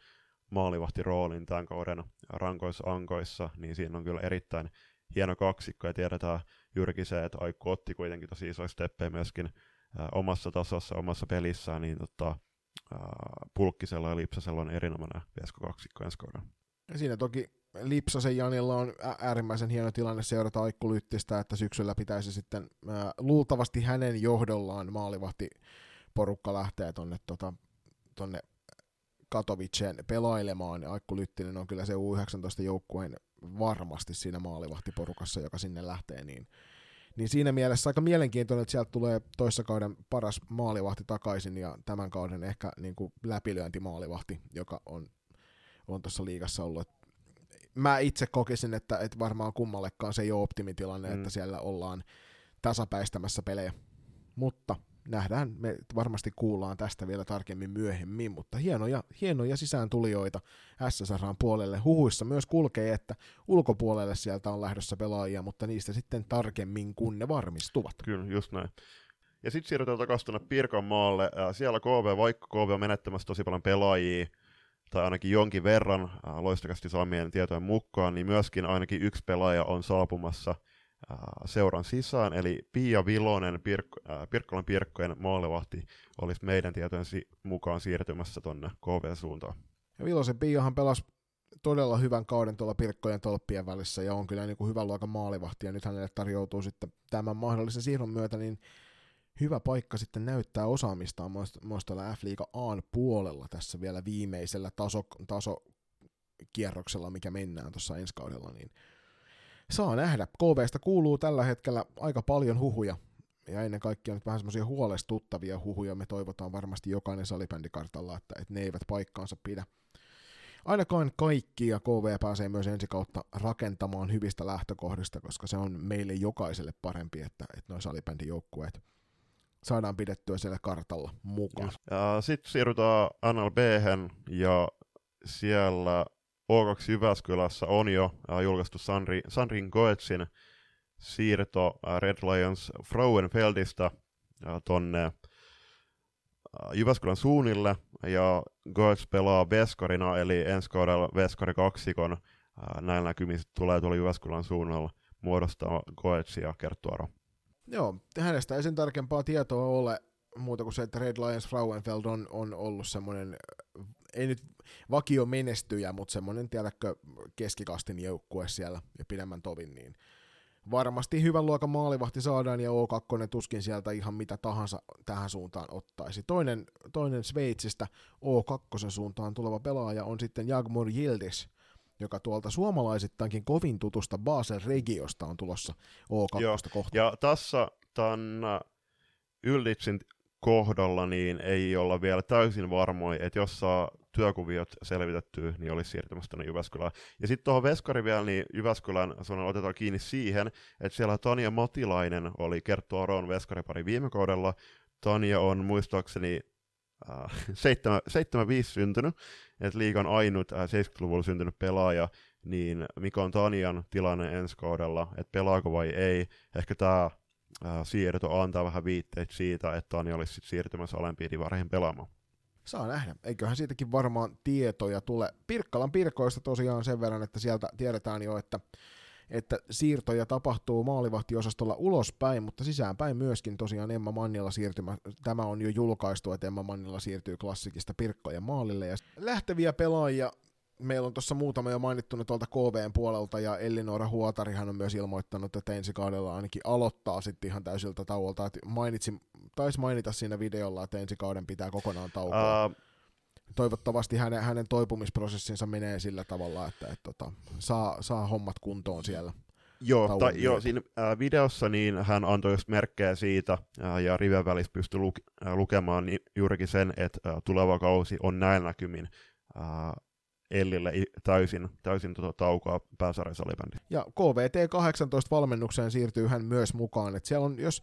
Speaker 2: maalivahtiroolin tämän kauden rankoissa ankoissa, niin siinä on kyllä erittäin hieno kaksikko, ja tiedetään juurikin se, että Aikku otti kuitenkin tosi isoja steppejä myöskin omassa tasossa, omassa pelissään, niin tota, ää, Pulkkisella ja Lipsasella on erinomainen Vesko kaksikko ensi kauden.
Speaker 1: Ja siinä toki Lipsasen Janilla on äärimmäisen hieno tilanne seurata Aikku Lyttistä, että syksyllä pitäisi sitten luultavasti hänen johdollaan maalivahti porukka lähtee tonne, tota, tonne Katowiceen pelailemaan. Aikku Lyttinen on kyllä se U19-joukkueen varmasti siinä maalivahtiporukassa, joka sinne lähtee, niin, niin siinä mielessä aika mielenkiintoinen, että sieltä tulee toissa kauden paras maalivahti takaisin ja tämän kauden ehkä niin kuin läpilyöntimaalivahti, joka on, on tuossa liigassa ollut. Mä itse kokisin, että, että varmaan kummallekaan se ei ole optimitilanne, mm. että siellä ollaan tasapäistämässä pelejä. Mutta nähdään, me varmasti kuullaan tästä vielä tarkemmin myöhemmin, mutta hienoja, hienoja sisääntulijoita SSRan puolelle. Huhuissa myös kulkee, että ulkopuolelle sieltä on lähdössä pelaajia, mutta niistä sitten tarkemmin, kun ne varmistuvat.
Speaker 2: Kyllä, just näin. Ja sitten siirrytään takaisin tuonne Pirkanmaalle. Siellä KV, vaikka KV on menettämässä tosi paljon pelaajia, tai ainakin jonkin verran loistakasti saamien tietojen mukaan, niin myöskin ainakin yksi pelaaja on saapumassa – seuran sisään, eli Pia Vilonen, Pirk- Pirkkolan Pirkkojen maalivahti, olisi meidän tietojen mukaan siirtymässä tuonne KV-suuntaan.
Speaker 1: Ja Vilosen Piahan pelasi todella hyvän kauden tuolla Pirkkojen tolppien välissä ja on kyllä niin kuin hyvän luokan maalivahti ja nyt hänelle tarjoutuu sitten tämän mahdollisen siirron myötä niin hyvä paikka sitten näyttää osaamistaan myös tuolla F-liiga A puolella tässä vielä viimeisellä taso, tasokierroksella, mikä mennään tuossa ensi kaudella, niin saa nähdä. KVstä kuuluu tällä hetkellä aika paljon huhuja, ja ennen kaikkea nyt vähän semmoisia huolestuttavia huhuja. Me toivotaan varmasti jokainen salibändikartalla, että, että ne eivät paikkaansa pidä. Ainakaan kaikki ja KV pääsee myös ensi kautta rakentamaan hyvistä lähtökohdista, koska se on meille jokaiselle parempi, että, että noin salibändijoukkueet saadaan pidettyä siellä kartalla mukaan.
Speaker 2: Sitten siirrytään NLB ja siellä O2 Jyväskylässä on jo äh, julkaistu Sandri, Sandrin Goetsin siirto äh, Red Lions Frauenfeldistä äh, tonne Jyväskylän suunnille, ja Goetz pelaa Veskarina, eli ensi kaudella Veskari kaksikon. Näillä näkymin tulee tuolla Jyväskylän suunnalla muodostaa Goetz ja Kerttuaro.
Speaker 1: Joo, hänestä ei sen tarkempaa tietoa ole, muuta kuin se, että Red Lions Frauenfeld on, on ollut semmoinen ei nyt vakio menestyjä, mutta semmoinen, tiedätkö, keskikastin joukkue siellä ja pidemmän tovin, niin varmasti hyvän luokan maalivahti saadaan ja O2 tuskin sieltä ihan mitä tahansa tähän suuntaan ottaisi. Toinen, toinen Sveitsistä O2 suuntaan tuleva pelaaja on sitten Jagmur Yildiz, joka tuolta suomalaisittainkin kovin tutusta Basel Regiosta on tulossa O2 Joo, kohta.
Speaker 2: Ja tässä tämän Ylditsin kohdalla niin ei olla vielä täysin varmoja, että jos saa työkuviot selvitettyä, niin olisi siirtymässä tuonne Jyväskylään. Ja sitten tuohon Veskari vielä, niin Jyväskylän sanon, otetaan kiinni siihen, että siellä Tania Matilainen oli Kerttu Aron Veskaripari viime kaudella. Tania on muistaakseni äh, 75 syntynyt, että liikan ainut äh, 70-luvulla syntynyt pelaaja, niin mikä on Tanian tilanne ensi kaudella, että pelaako vai ei. Ehkä tämä äh, siirto antaa vähän viitteitä siitä, että Tania olisi sit siirtymässä alempiin divareihin pelaamaan.
Speaker 1: Saa nähdä. Eiköhän siitäkin varmaan tietoja tule. Pirkkalan Pirkoista tosiaan sen verran, että sieltä tiedetään jo, että, että siirtoja tapahtuu maalivahtiosastolla ulospäin, mutta sisäänpäin myöskin tosiaan Emma Mannilla siirtymä. Tämä on jo julkaistu, että Emma Mannilla siirtyy klassikista Pirkkojen maalille. Ja lähteviä pelaajia meillä on tuossa muutama jo mainittu tuolta KVn puolelta, ja Ellinora Huotarihan on myös ilmoittanut, että ensi kaudella ainakin aloittaa sitten ihan täysiltä tauolta. Mainitsin, taisi mainita siinä videolla, että ensi kauden pitää kokonaan taukoa. Uh, Toivottavasti hänen, hänen toipumisprosessinsa menee sillä tavalla, että et, tota, saa, saa hommat kuntoon siellä.
Speaker 2: Joo, ta, joo siinä äh, videossa niin hän antoi just merkkejä siitä, äh, ja riven välissä pystyi luk- äh, lukemaan niin juurikin sen, että äh, tuleva kausi on näin näkymin äh, Ellille täysin, täysin tota taukoa pääsarjasalibändi.
Speaker 1: Ja KVT-18 valmennukseen siirtyy hän myös mukaan. Et siellä on, jos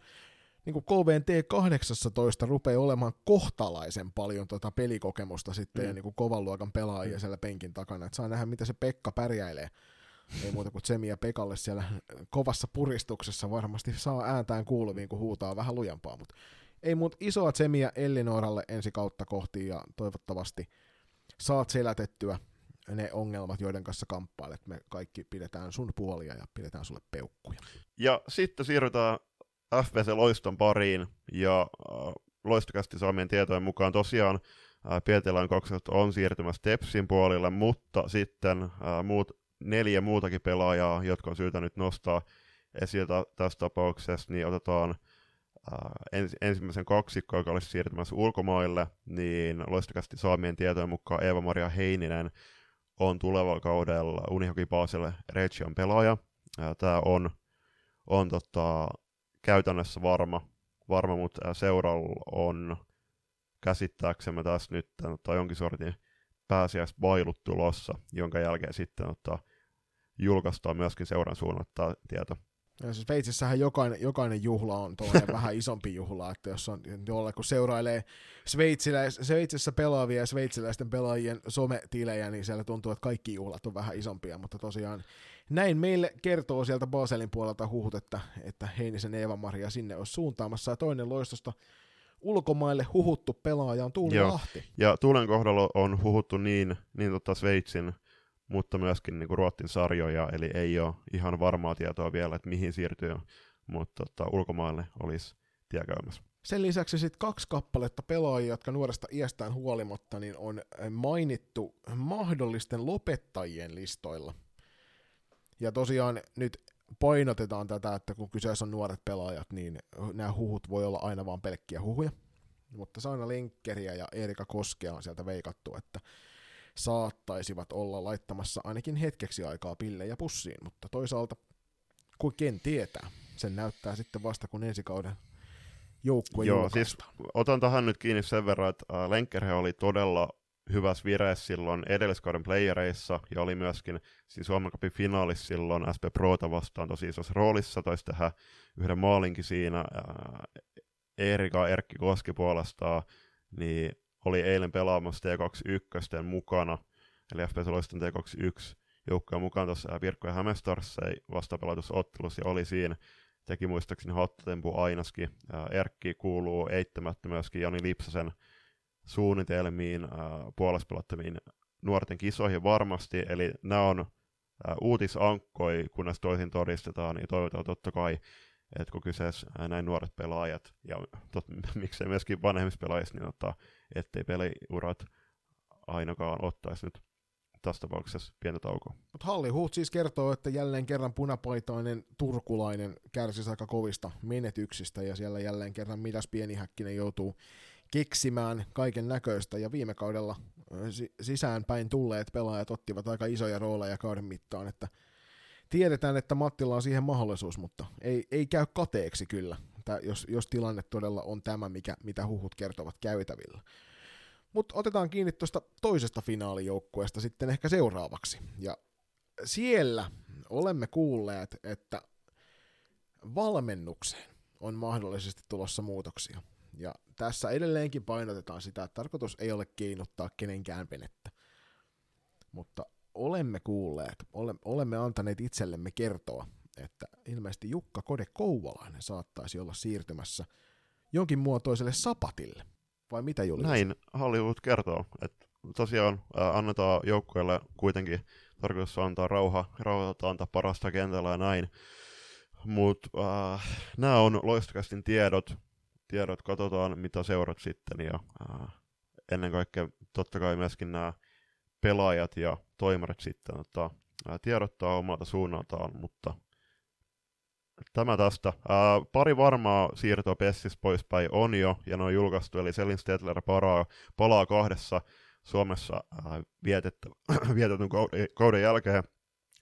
Speaker 1: niin kuin KVT-18 rupeaa olemaan kohtalaisen paljon tota pelikokemusta sitten mm. ja niin kuin kovan luokan pelaajia mm. siellä penkin takana. Et saa nähdä, mitä se Pekka pärjäilee. Ei muuta kuin Tsemi ja Pekalle siellä kovassa puristuksessa varmasti saa ääntään kuuluviin, kun huutaa vähän lujempaa. Mutta ei muuta isoa Tsemiä Ellinoralle ensi kautta kohti ja toivottavasti saat selätettyä ne ongelmat, joiden kanssa kamppailet, me kaikki pidetään sun puolia ja pidetään sulle peukkuja.
Speaker 2: Ja sitten siirrytään FVC Loiston pariin, ja äh, Loistokästi saamien tietojen mukaan tosiaan äh, Pietilän 20 on siirtymässä Tepsin puolelle, mutta sitten äh, muut neljä muutakin pelaajaa, jotka on syytä nyt nostaa esiltä tässä tapauksessa, niin otetaan ens, ensimmäisen kaksikko, joka olisi siirtymässä ulkomaille, niin loistakasti saamien tietojen mukaan Eeva-Maria Heininen on tulevalla kaudella Unihoki Basel Region pelaaja. Tämä on, on tota, käytännössä varma, varma mutta seuralla on käsittääksemme tässä nyt tai jonkin sortin pääsiäisbailut tulossa, jonka jälkeen sitten ottaa, julkaistaan myöskin seuran suunnattaa tieto.
Speaker 1: Ja siis Sveitsissähän jokainen, jokainen juhla on vähän isompi juhla, että jos on jolle, kun seurailee Sveitsiläis, Sveitsissä pelaavia ja sveitsiläisten pelaajien sometilejä, niin siellä tuntuu, että kaikki juhlat on vähän isompia, mutta tosiaan näin meille kertoo sieltä Baselin puolelta huhut, että, että Heinisen Eeva-Maria sinne olisi suuntaamassa, ja toinen loistosta ulkomaille huhuttu pelaaja on Tuuli Joo. Lahti.
Speaker 2: Ja Tuulen kohdalla on huhuttu niin, niin tota Sveitsin, mutta myöskin niin kuin Ruotsin sarjoja, eli ei ole ihan varmaa tietoa vielä, että mihin siirtyy, mutta tota, ulkomaille olisi tiekäymässä.
Speaker 1: Sen lisäksi sitten kaksi kappaletta pelaajia, jotka nuoresta iästään huolimatta niin on mainittu mahdollisten lopettajien listoilla. Ja tosiaan nyt painotetaan tätä, että kun kyseessä on nuoret pelaajat, niin nämä huhut voi olla aina vain pelkkiä huhuja. Mutta Saina Lenkkeriä ja Erika Koskea on sieltä veikattu, että saattaisivat olla laittamassa ainakin hetkeksi aikaa pillejä pussiin, mutta toisaalta, kuin ken tietää, sen näyttää sitten vasta kun ensi kauden joukkue
Speaker 2: Joo, siis otan tähän nyt kiinni sen verran, että Lenkkerhe oli todella hyvässä vireessä silloin edelliskauden playereissa ja oli myöskin siis Suomen Cupin finaalissa silloin SP Prota vastaan tosi isossa roolissa, taisi tehdä yhden maalinkin siinä. Erika Erkki Koski puolestaan niin oli eilen pelaamassa T21 mukana, eli FPS Loiston T21 joukkoja mukaan tuossa Virkko ja Hämestarssa vastapelautusottelussa ja oli siinä teki muistaakseni hottempu ainakin. Erkki kuuluu eittämättä myöskin Jani Lipsasen suunnitelmiin, äh, puolespelattomiin nuorten kisoihin varmasti, eli nämä on äh, uutisankkoi, kunnes toisin todistetaan, niin toivotaan totta kai, että kun kyseessä äh, näin nuoret pelaajat, ja tot, miksei myöskin vanhemmissa pelaajissa, niin ottaa, ettei peliurat ainakaan ottaisi nyt tässä tapauksessa pientä taukoa.
Speaker 1: Mutta Halli Huht siis kertoo, että jälleen kerran punapaitainen turkulainen kärsisi aika kovista menetyksistä, ja siellä jälleen kerran mitäs pienihäkkinen joutuu keksimään kaiken näköistä, ja viime kaudella sisäänpäin tulleet pelaajat ottivat aika isoja rooleja kauden mittaan, että tiedetään, että Mattilla on siihen mahdollisuus, mutta ei, ei käy kateeksi kyllä, jos, jos tilanne todella on tämä, mikä, mitä huhut kertovat käytävillä. Mutta otetaan kiinni tuosta toisesta finaalijoukkueesta sitten ehkä seuraavaksi. Ja siellä olemme kuulleet, että valmennukseen on mahdollisesti tulossa muutoksia. Ja tässä edelleenkin painotetaan sitä, että tarkoitus ei ole keinottaa kenenkään venettä. Mutta olemme kuulleet, olemme antaneet itsellemme kertoa, että ilmeisesti Jukka Kode Kouvalainen saattaisi olla siirtymässä jonkin muotoiselle sapatille. Vai mitä Julius?
Speaker 2: Näin Hollywood kertoo, että tosiaan äh, annetaan joukkueelle kuitenkin tarkoitus antaa rauha, rauha antaa parasta kentällä ja näin. Mutta äh, nämä on loistakästin tiedot, tiedot, katsotaan mitä seurat sitten ja äh, ennen kaikkea totta kai myöskin nämä pelaajat ja toimarit sitten että, äh, tiedottaa omalta suunnaltaan, mutta tämä tästä. Äh, pari varmaa siirtoa Pessis poispäin on jo, ja ne on julkaistu, eli Selin Stedler palaa, palaa kahdessa Suomessa äh, vietettä, vietetyn kauden, kauden jälkeen.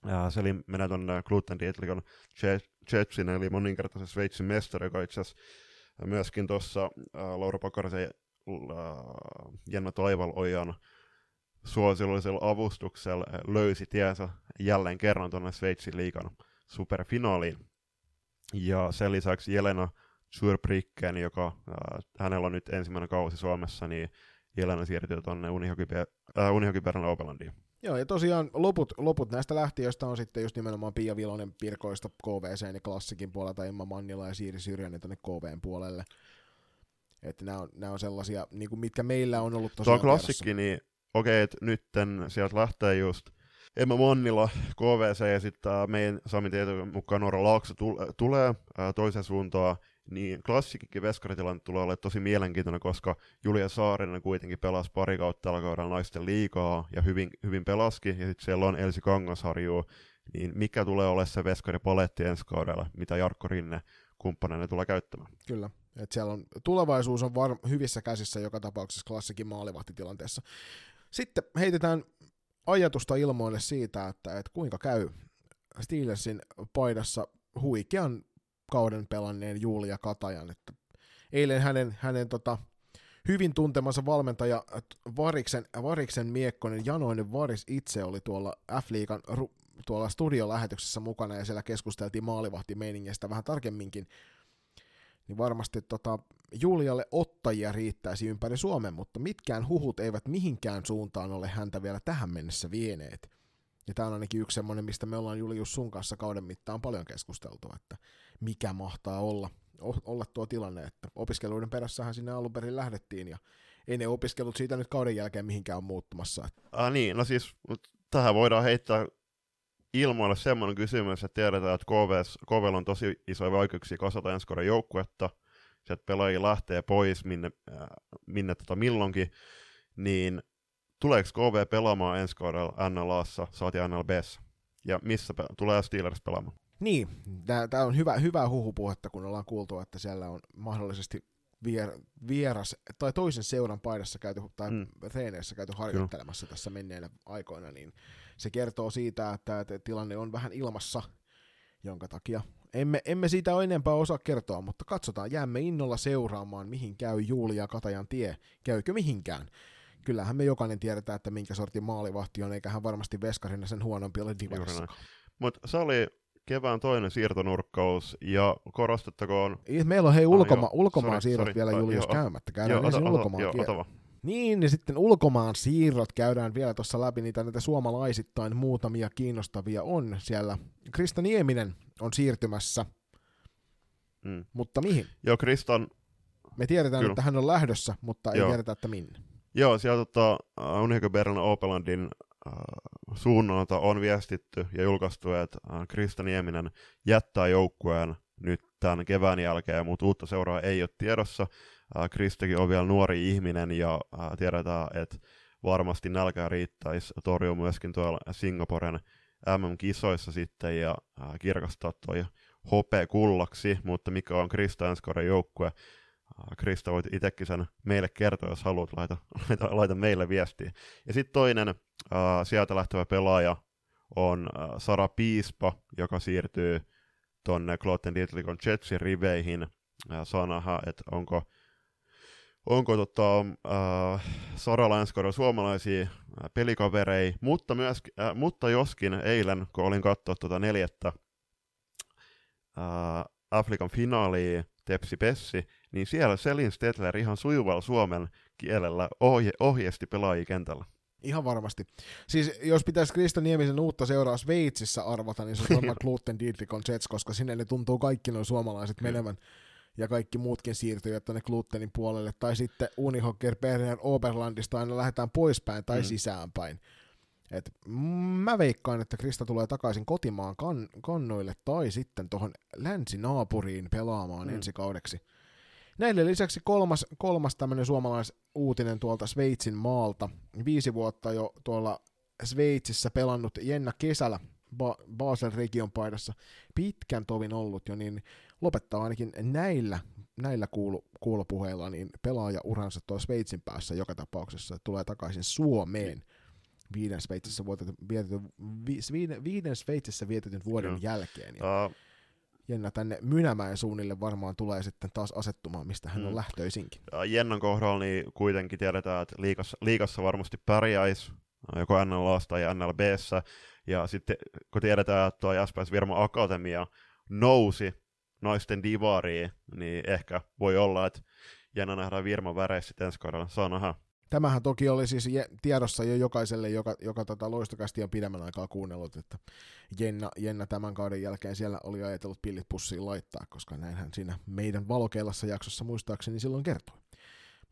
Speaker 2: Äh, Selin menee tuonne Gluten Dietlikon Jetsin, eli moninkertaisen Sveitsin mestari, joka itse asiassa myöskin tuossa äh, Laura Pakarisen äh, Jenna Taivalojan suosiollisella avustuksella löysi tiensä jälleen kerran tuonne Sveitsin liikan superfinaaliin. Ja sen lisäksi Jelena Zurbricken, joka äh, hänellä on nyt ensimmäinen kausi Suomessa, niin Jelena siirtyy tuonne Unihockey äh, Opelandiin.
Speaker 1: Joo, ja tosiaan loput, loput näistä lähtiöistä on sitten just nimenomaan Pia Vilonen Pirkoista KVC ja Klassikin puolelta, Emma Mannila ja Siiri Syrjänen tänne KVn puolelle. Että nämä on, nämä on sellaisia, niin kuin mitkä meillä on ollut tosiaan
Speaker 2: Tuo klassikki, niin okei, okay, että nytten sieltä lähtee just Emma Mannila, KVC ja sitten meidän Sami tietojen mukaan Noora Laakso tulee ää, toisen suuntaan, niin klassikikin veskaritilanne tulee olemaan tosi mielenkiintoinen, koska Julia Saarinen kuitenkin pelasi pari kautta tällä kaudella naisten liikaa ja hyvin, hyvin pelaski, ja sitten siellä on Elsi Kangasharju, niin mikä tulee olemaan se veskaripaletti ensi kaudella, mitä Jarkko Rinne kumppaneina tulee käyttämään.
Speaker 1: Kyllä. Et siellä on, tulevaisuus on var, hyvissä käsissä joka tapauksessa klassikin maalivahtitilanteessa. Sitten heitetään ajatusta ilmoille siitä, että, että kuinka käy Steelersin paidassa huikean kauden pelanneen Julia Katajan. Että eilen hänen, hänen tota, hyvin tuntemansa valmentaja Variksen, Variksen Miekkonen, Janoinen Varis itse oli tuolla F-liigan tuolla studiolähetyksessä mukana ja siellä keskusteltiin maalivahtimeiningistä vähän tarkemminkin, niin varmasti tota, Julialle ottajia riittäisi ympäri Suomen, mutta mitkään huhut eivät mihinkään suuntaan ole häntä vielä tähän mennessä vieneet. Ja tämä on ainakin yksi semmoinen, mistä me ollaan Julius sun kanssa kauden mittaan paljon keskusteltu, että mikä mahtaa olla, olla tuo tilanne, että opiskeluiden perässähän sinne alun perin lähdettiin ja ei ne opiskelut siitä nyt kauden jälkeen mihinkään ole muuttumassa.
Speaker 2: Ah niin, no siis tähän voidaan heittää ilmoille semmoinen kysymys, että tiedetään, että KVS, KVL on tosi isoja vaikeuksia kasata ensi kauden joukkuetta, sieltä pelaajia lähtee pois minne, äh, minne tota milloinkin, niin tuleeko KV pelaamaan ensi kaudella NLAssa, saati NLBssä? Ja missä pe- tulee Steelers pelaamaan?
Speaker 1: Niin, tämä on hyvä, hyvä huhupuhetta, kun ollaan kuultu, että siellä on mahdollisesti vier, vieras tai toisen seuran paidassa käyty, tai mm. treeneissä käyty harjoittelemassa Kyllä. tässä menneinä aikoina, niin se kertoo siitä, että, että tilanne on vähän ilmassa, jonka takia emme, emme siitä ole enempää osaa kertoa, mutta katsotaan, jäämme innolla seuraamaan, mihin käy Julia Katajan tie, käykö mihinkään. Kyllähän me jokainen tiedetään, että minkä sortin maalivahti on, eikä hän varmasti veskarina sen huonompi ole divarissakaan.
Speaker 2: Mutta se oli kevään toinen siirtonurkkaus, ja korostettakoon...
Speaker 1: Meillä on hei ulkoma, ah, ulkomaan sorry, siirrot sorry, vielä Julius jo, käymättä. Käydään jo, ensin ota, ulkomaan jo, ota, niin, niin sitten ulkomaan siirrot käydään vielä tuossa läpi, niitä näitä suomalaisittain muutamia kiinnostavia on siellä. Krista Nieminen on siirtymässä, mm. mutta mihin?
Speaker 2: Joo, Kristan...
Speaker 1: Me tiedetään, Kyllä. että hän on lähdössä, mutta ei Joo. tiedetä, että minne.
Speaker 2: Joo, sieltä tota, uh, Unico Berlin Opelandin uh, suunnalta on viestitty ja julkaistu, että uh, Krista Nieminen jättää joukkueen nyt tämän kevään jälkeen, mutta uutta seuraa ei ole tiedossa. Äh, Kristikin on vielä nuori ihminen ja äh, tiedetään, että varmasti nälkää riittäisi torjua myöskin tuolla Singaporen MM-kisoissa sitten ja äh, kirkastaa toi hopea kullaksi, mutta mikä on Krista ensi joukkue, Krista voit itsekin sen meille kertoa, jos haluat, laita, laita, laita meille viestiä. Ja sitten toinen äh, sieltä lähtevä pelaaja on äh, Sara Piispa, joka siirtyy tuonne Kloten Dietlikon Jetsin riveihin. Äh, saa nähdä, että onko onko tota, äh, Saralla ensi suomalaisia äh, pelikaverei, mutta, myös, äh, mutta joskin eilen, kun olin katsoa tuota neljättä äh, Afrikan finaalia Tepsi Pessi, niin siellä Selin Stetler ihan sujuvalla suomen kielellä ohje, ohjesti pelaajia kentällä.
Speaker 1: Ihan varmasti. Siis jos pitäisi Krista Niemisen uutta seuraa Sveitsissä arvata, niin se on varmaan Gluten Dietrikon Jets, koska sinne ne tuntuu kaikki nuo suomalaiset menevän ja kaikki muutkin siirtyvät tuonne Glutenin puolelle, tai sitten Unihocker Berner Oberlandista aina lähdetään poispäin tai mm. sisäänpäin. Et mä veikkaan, että Krista tulee takaisin kotimaan kan- kannoille tai sitten tuohon länsinaapuriin pelaamaan mm. ensi kaudeksi. Näille lisäksi kolmas, kolmas tämmöinen suomalaisuutinen tuolta Sveitsin maalta. Viisi vuotta jo tuolla Sveitsissä pelannut Jenna Kesällä ba- Basel region paidassa. Pitkän tovin ollut jo, niin lopettaa ainakin näillä, näillä kuulu, kuulopuheilla niin pelaaja-uransa tuolla Sveitsin päässä joka tapauksessa, tulee takaisin Suomeen viiden Sveitsissä, vuotetun, vietetyn, vi, viiden, viiden Sveitsissä vietetyn vuoden no. jälkeen. Ja uh. Jenna tänne Mynämäen suunnille varmaan tulee sitten taas asettumaan, mistä hän on mm. lähtöisinkin.
Speaker 2: Jennan kohdalla niin kuitenkin tiedetään, että liikassa, liikassa varmasti pärjäisi joko NLA tai NLBssä, ja sitten kun tiedetään, että tuo Jaspers Virma Akatemia nousi naisten divariin, niin ehkä voi olla, että jännä nähdään Virman väreissä sitten ensi kaudella. Saa nähdä.
Speaker 1: Tämähän toki oli siis tiedossa jo jokaiselle, joka, joka tota loistokästi on pidemmän aikaa kuunnellut, että Jenna, Jenna tämän kauden jälkeen siellä oli ajatellut pillit pussiin laittaa, koska näinhän siinä meidän valokeilassa jaksossa muistaakseni silloin kertoi.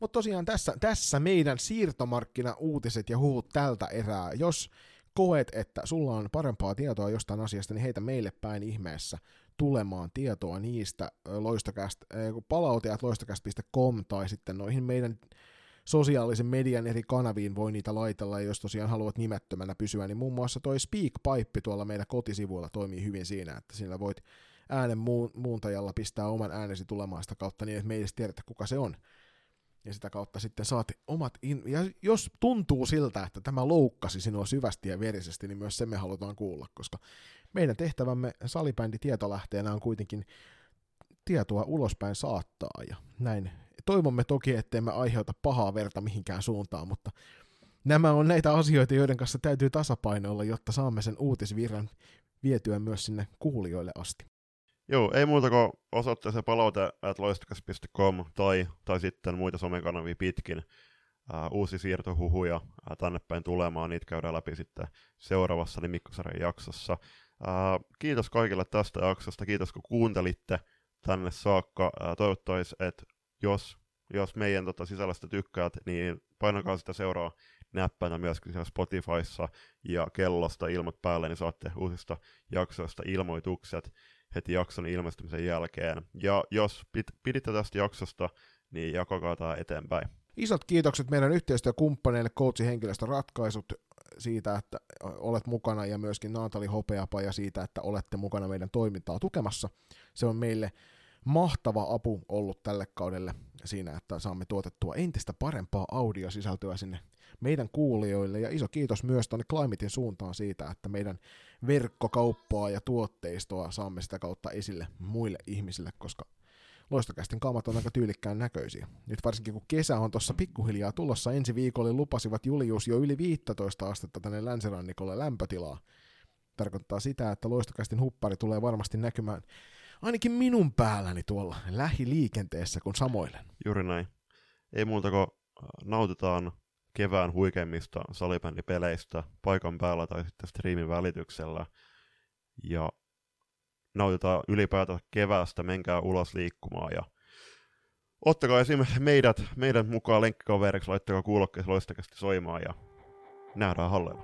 Speaker 1: Mutta tosiaan tässä, tässä meidän siirtomarkkina-uutiset ja huut tältä erää. Jos koet, että sulla on parempaa tietoa jostain asiasta, niin heitä meille päin ihmeessä tulemaan tietoa niistä loistokäst, palautajat loistokäst.com tai sitten noihin meidän sosiaalisen median eri kanaviin voi niitä laitella, ja jos tosiaan haluat nimettömänä pysyä, niin muun muassa toi SpeakPipe tuolla meidän kotisivuilla toimii hyvin siinä, että sillä voit äänen muuntajalla pistää oman äänesi tulemaan sitä kautta niin, että me ei edes tiedetä, kuka se on. Ja sitä kautta sitten saat omat, in- ja jos tuntuu siltä, että tämä loukkasi sinua syvästi ja verisesti, niin myös se me halutaan kuulla, koska meidän tehtävämme salibändi tietolähteenä on kuitenkin tietoa ulospäin saattaa, ja näin toivomme toki, ettei me aiheuta pahaa verta mihinkään suuntaan, mutta nämä on näitä asioita, joiden kanssa täytyy tasapainoilla, jotta saamme sen uutisvirran vietyä myös sinne kuulijoille asti.
Speaker 2: Joo, ei muuta kuin osoitteeseen palaute at tai, tai sitten muita somekanavia pitkin. Uh, uusi siirtohuhuja uh, tänne päin tulemaan, niitä käydään läpi sitten seuraavassa Nimikkosarjan jaksossa. Uh, kiitos kaikille tästä jaksosta, kiitos kun kuuntelitte tänne saakka. Uh, toivottavasti, että jos, jos meidän tota, sisällöstä tykkäät, niin painakaa sitä seuraa näppänä myöskin siellä Spotifyssa ja kellosta ilmat päälle, niin saatte uusista jaksoista ilmoitukset heti jakson ilmestymisen jälkeen. Ja jos piditte tästä jaksosta, niin jakakaa tämä eteenpäin.
Speaker 1: Isot kiitokset meidän yhteistyökumppaneille Coachin henkilöstön ratkaisut siitä, että olet mukana ja myöskin Naantali Hopeapaja siitä, että olette mukana meidän toimintaa tukemassa. Se on meille mahtava apu ollut tälle kaudelle siinä, että saamme tuotettua entistä parempaa audiosisältöä sinne meidän kuulijoille. Ja iso kiitos myös tuonne Climatein suuntaan siitä, että meidän verkkokauppaa ja tuotteistoa saamme sitä kautta esille muille ihmisille, koska loistokästin kaamat on aika tyylikkään näköisiä. Nyt varsinkin kun kesä on tuossa pikkuhiljaa tulossa, ensi viikolla lupasivat Julius jo yli 15 astetta tänne länsirannikolle lämpötilaa. Tarkoittaa sitä, että loistokästin huppari tulee varmasti näkymään ainakin minun päälläni tuolla lähiliikenteessä, kun samoilen.
Speaker 2: Juuri näin. Ei muuta kuin äh, nautitaan kevään huikeimmista salibändipeleistä paikan päällä tai sitten striimin välityksellä. Ja nautitaan ylipäätään keväästä, menkää ulos liikkumaan ja ottakaa esimerkiksi meidät, meidän mukaan lenkkikaveriksi, laittakaa kuulokkeessa loistakästi soimaan ja nähdään hallella.